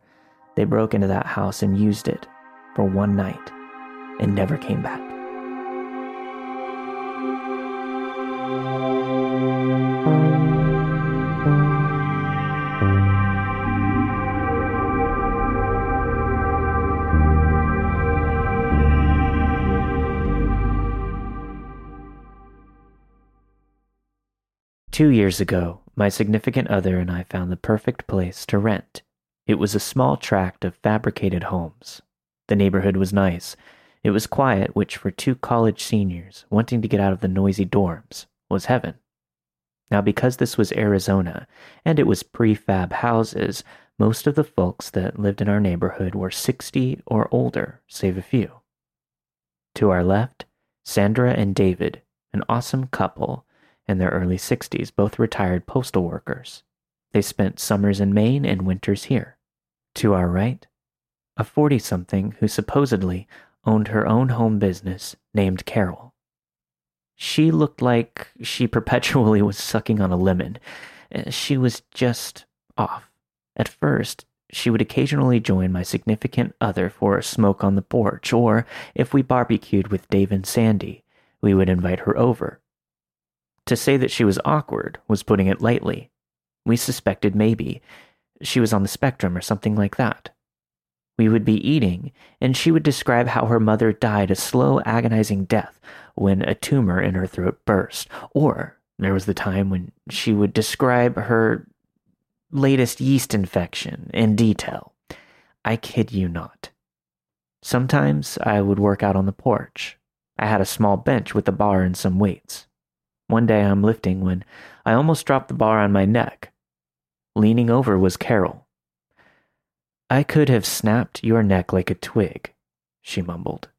they broke into that house and used it for one night and never came back. Two years ago, my significant other and I found the perfect place to rent. It was a small tract of fabricated homes. The neighborhood was nice. It was quiet, which for two college seniors wanting to get out of the noisy dorms was heaven. Now, because this was Arizona and it was prefab houses, most of the folks that lived in our neighborhood were 60 or older, save a few. To our left, Sandra and David, an awesome couple in their early 60s, both retired postal workers. They spent summers in Maine and winters here. To our right, a 40 something who supposedly owned her own home business named Carol. She looked like she perpetually was sucking on a lemon. Uh, she was just off. At first, she would occasionally join my significant other for a smoke on the porch, or if we barbecued with Dave and Sandy, we would invite her over to say that she was awkward was putting it lightly. We suspected maybe she was on the spectrum or something like that. We would be eating, and she would describe how her mother died a slow, agonizing death when a tumor in her throat burst. Or there was the time when she would describe her latest yeast infection in detail. I kid you not. Sometimes I would work out on the porch. I had a small bench with a bar and some weights. One day I'm lifting when I almost dropped the bar on my neck. Leaning over was Carol. I could have snapped your neck like a twig, she mumbled.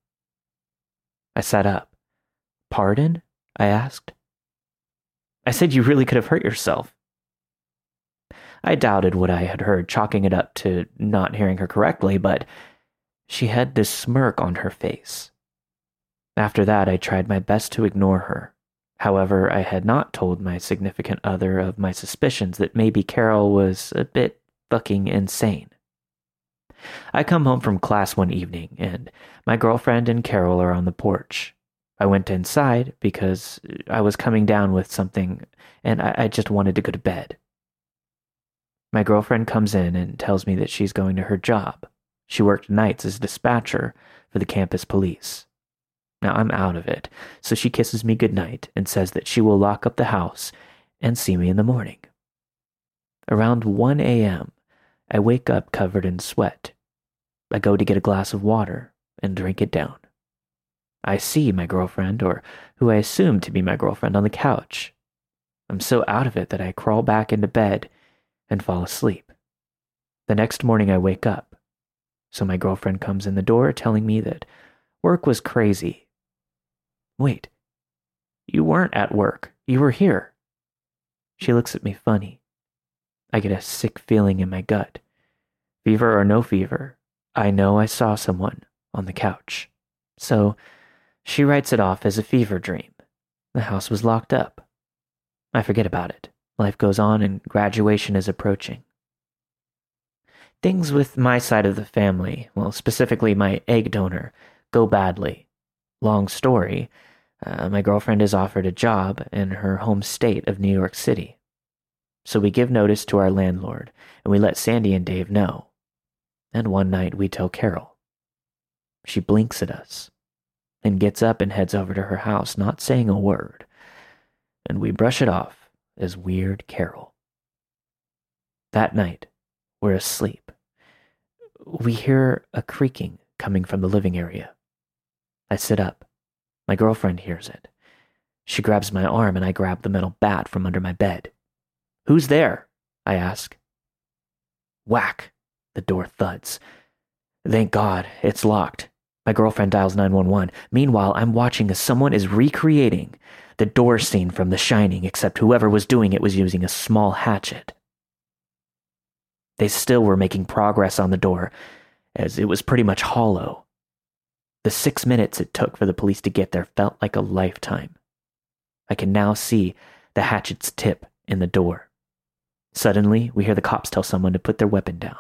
I sat up. Pardon? I asked. I said you really could have hurt yourself. I doubted what I had heard, chalking it up to not hearing her correctly, but she had this smirk on her face. After that, I tried my best to ignore her. However, I had not told my significant other of my suspicions that maybe Carol was a bit fucking insane. I come home from class one evening, and my girlfriend and Carol are on the porch. I went inside because I was coming down with something, and I, I just wanted to go to bed. My girlfriend comes in and tells me that she's going to her job. She worked nights as dispatcher for the campus police. Now I'm out of it, so she kisses me goodnight and says that she will lock up the house and see me in the morning. Around 1 a.m., I wake up covered in sweat. I go to get a glass of water and drink it down. I see my girlfriend, or who I assume to be my girlfriend, on the couch. I'm so out of it that I crawl back into bed and fall asleep. The next morning, I wake up. So my girlfriend comes in the door telling me that work was crazy. Wait, you weren't at work. You were here. She looks at me funny. I get a sick feeling in my gut. Fever or no fever, I know I saw someone on the couch. So she writes it off as a fever dream. The house was locked up. I forget about it. Life goes on and graduation is approaching. Things with my side of the family, well, specifically my egg donor, go badly. Long story, uh, my girlfriend is offered a job in her home state of New York City. So we give notice to our landlord and we let Sandy and Dave know. And one night we tell Carol. She blinks at us, then gets up and heads over to her house, not saying a word. And we brush it off as weird Carol. That night, we're asleep. We hear a creaking coming from the living area. I sit up. My girlfriend hears it. She grabs my arm and I grab the metal bat from under my bed. Who's there? I ask. Whack! The door thuds. Thank God, it's locked. My girlfriend dials 911. Meanwhile, I'm watching as someone is recreating the door scene from The Shining, except whoever was doing it was using a small hatchet. They still were making progress on the door, as it was pretty much hollow. The six minutes it took for the police to get there felt like a lifetime. I can now see the hatchet's tip in the door. Suddenly, we hear the cops tell someone to put their weapon down.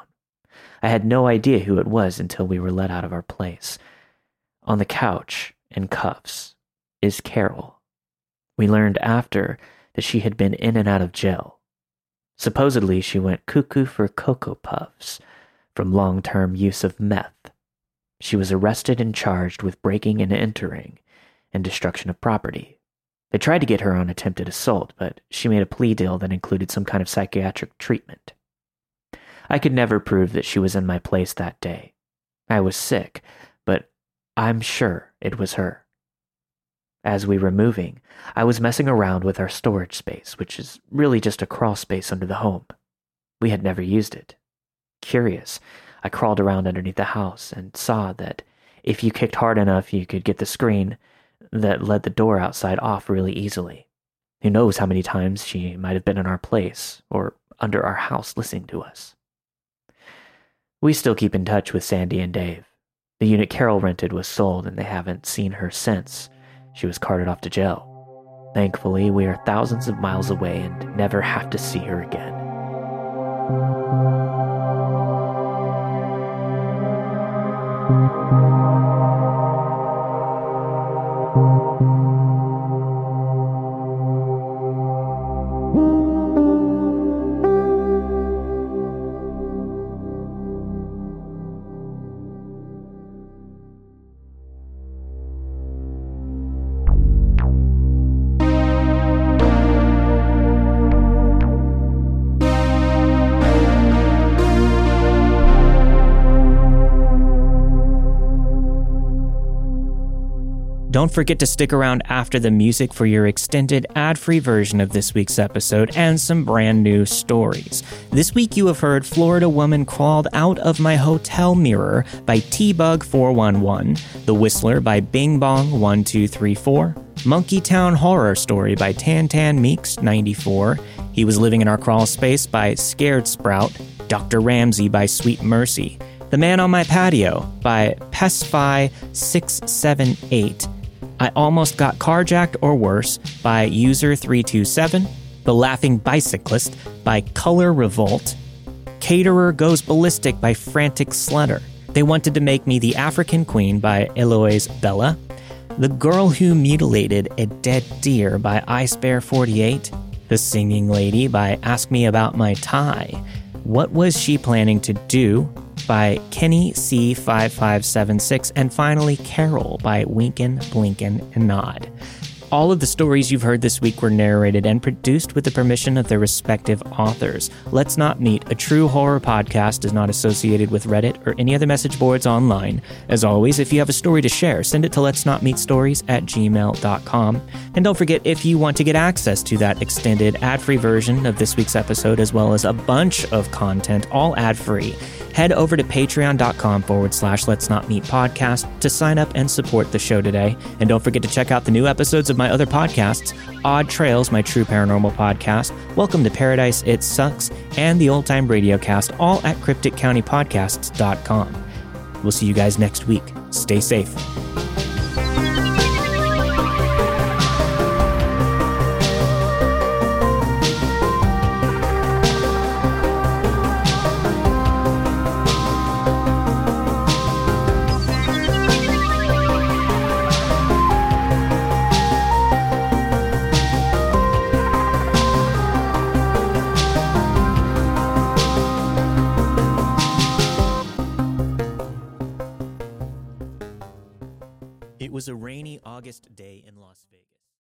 I had no idea who it was until we were let out of our place. On the couch, in cuffs, is Carol. We learned after that she had been in and out of jail Supposedly, she went cuckoo for Cocoa Puffs from long term use of meth. She was arrested and charged with breaking and entering and destruction of property. They tried to get her on attempted assault, but she made a plea deal that included some kind of psychiatric treatment. I could never prove that she was in my place that day. I was sick, but I'm sure it was her. As we were moving, I was messing around with our storage space, which is really just a crawl space under the home. We had never used it. Curious, I crawled around underneath the house and saw that if you kicked hard enough, you could get the screen that led the door outside off really easily. Who knows how many times she might have been in our place or under our house listening to us. We still keep in touch with Sandy and Dave. The unit Carol rented was sold and they haven't seen her since she was carted off to jail. Thankfully, we are thousands of miles away and never have to see her again. Don't forget to stick around after the music for your extended ad free version of this week's episode and some brand new stories. This week you have heard Florida Woman Crawled Out of My Hotel Mirror by T Bug 411, The Whistler by Bing Bong 1234, Monkey Town Horror Story by Tan Tan Meeks 94, He Was Living in Our Crawl Space by Scared Sprout, Dr. Ramsey by Sweet Mercy. The Man on My Patio by Pesfi678, I Almost Got Carjacked or Worse by User327, The Laughing Bicyclist by Color Revolt, Caterer Goes Ballistic by Frantic Sledder. They Wanted to Make Me the African Queen by Eloise Bella, The Girl Who Mutilated a Dead Deer by Ice Bear 48, The Singing Lady by Ask Me About My Tie, What Was She Planning to Do by Kenny C5576, and finally Carol by Wynken, Blynken, and Nod. All of the stories you've heard this week were narrated and produced with the permission of their respective authors. Let's Not Meet, a true horror podcast, is not associated with Reddit or any other message boards online. As always, if you have a story to share, send it to let's not meet stories at gmail.com. And don't forget, if you want to get access to that extended ad free version of this week's episode, as well as a bunch of content, all ad free, head over to patreon.com forward slash let's not meet podcast to sign up and support the show today. And don't forget to check out the new episodes of my other podcasts Odd Trails, my true paranormal podcast, Welcome to Paradise, It Sucks, and the Old Time Radio Cast, all at crypticcountypodcasts.com. We'll see you guys next week. Stay safe.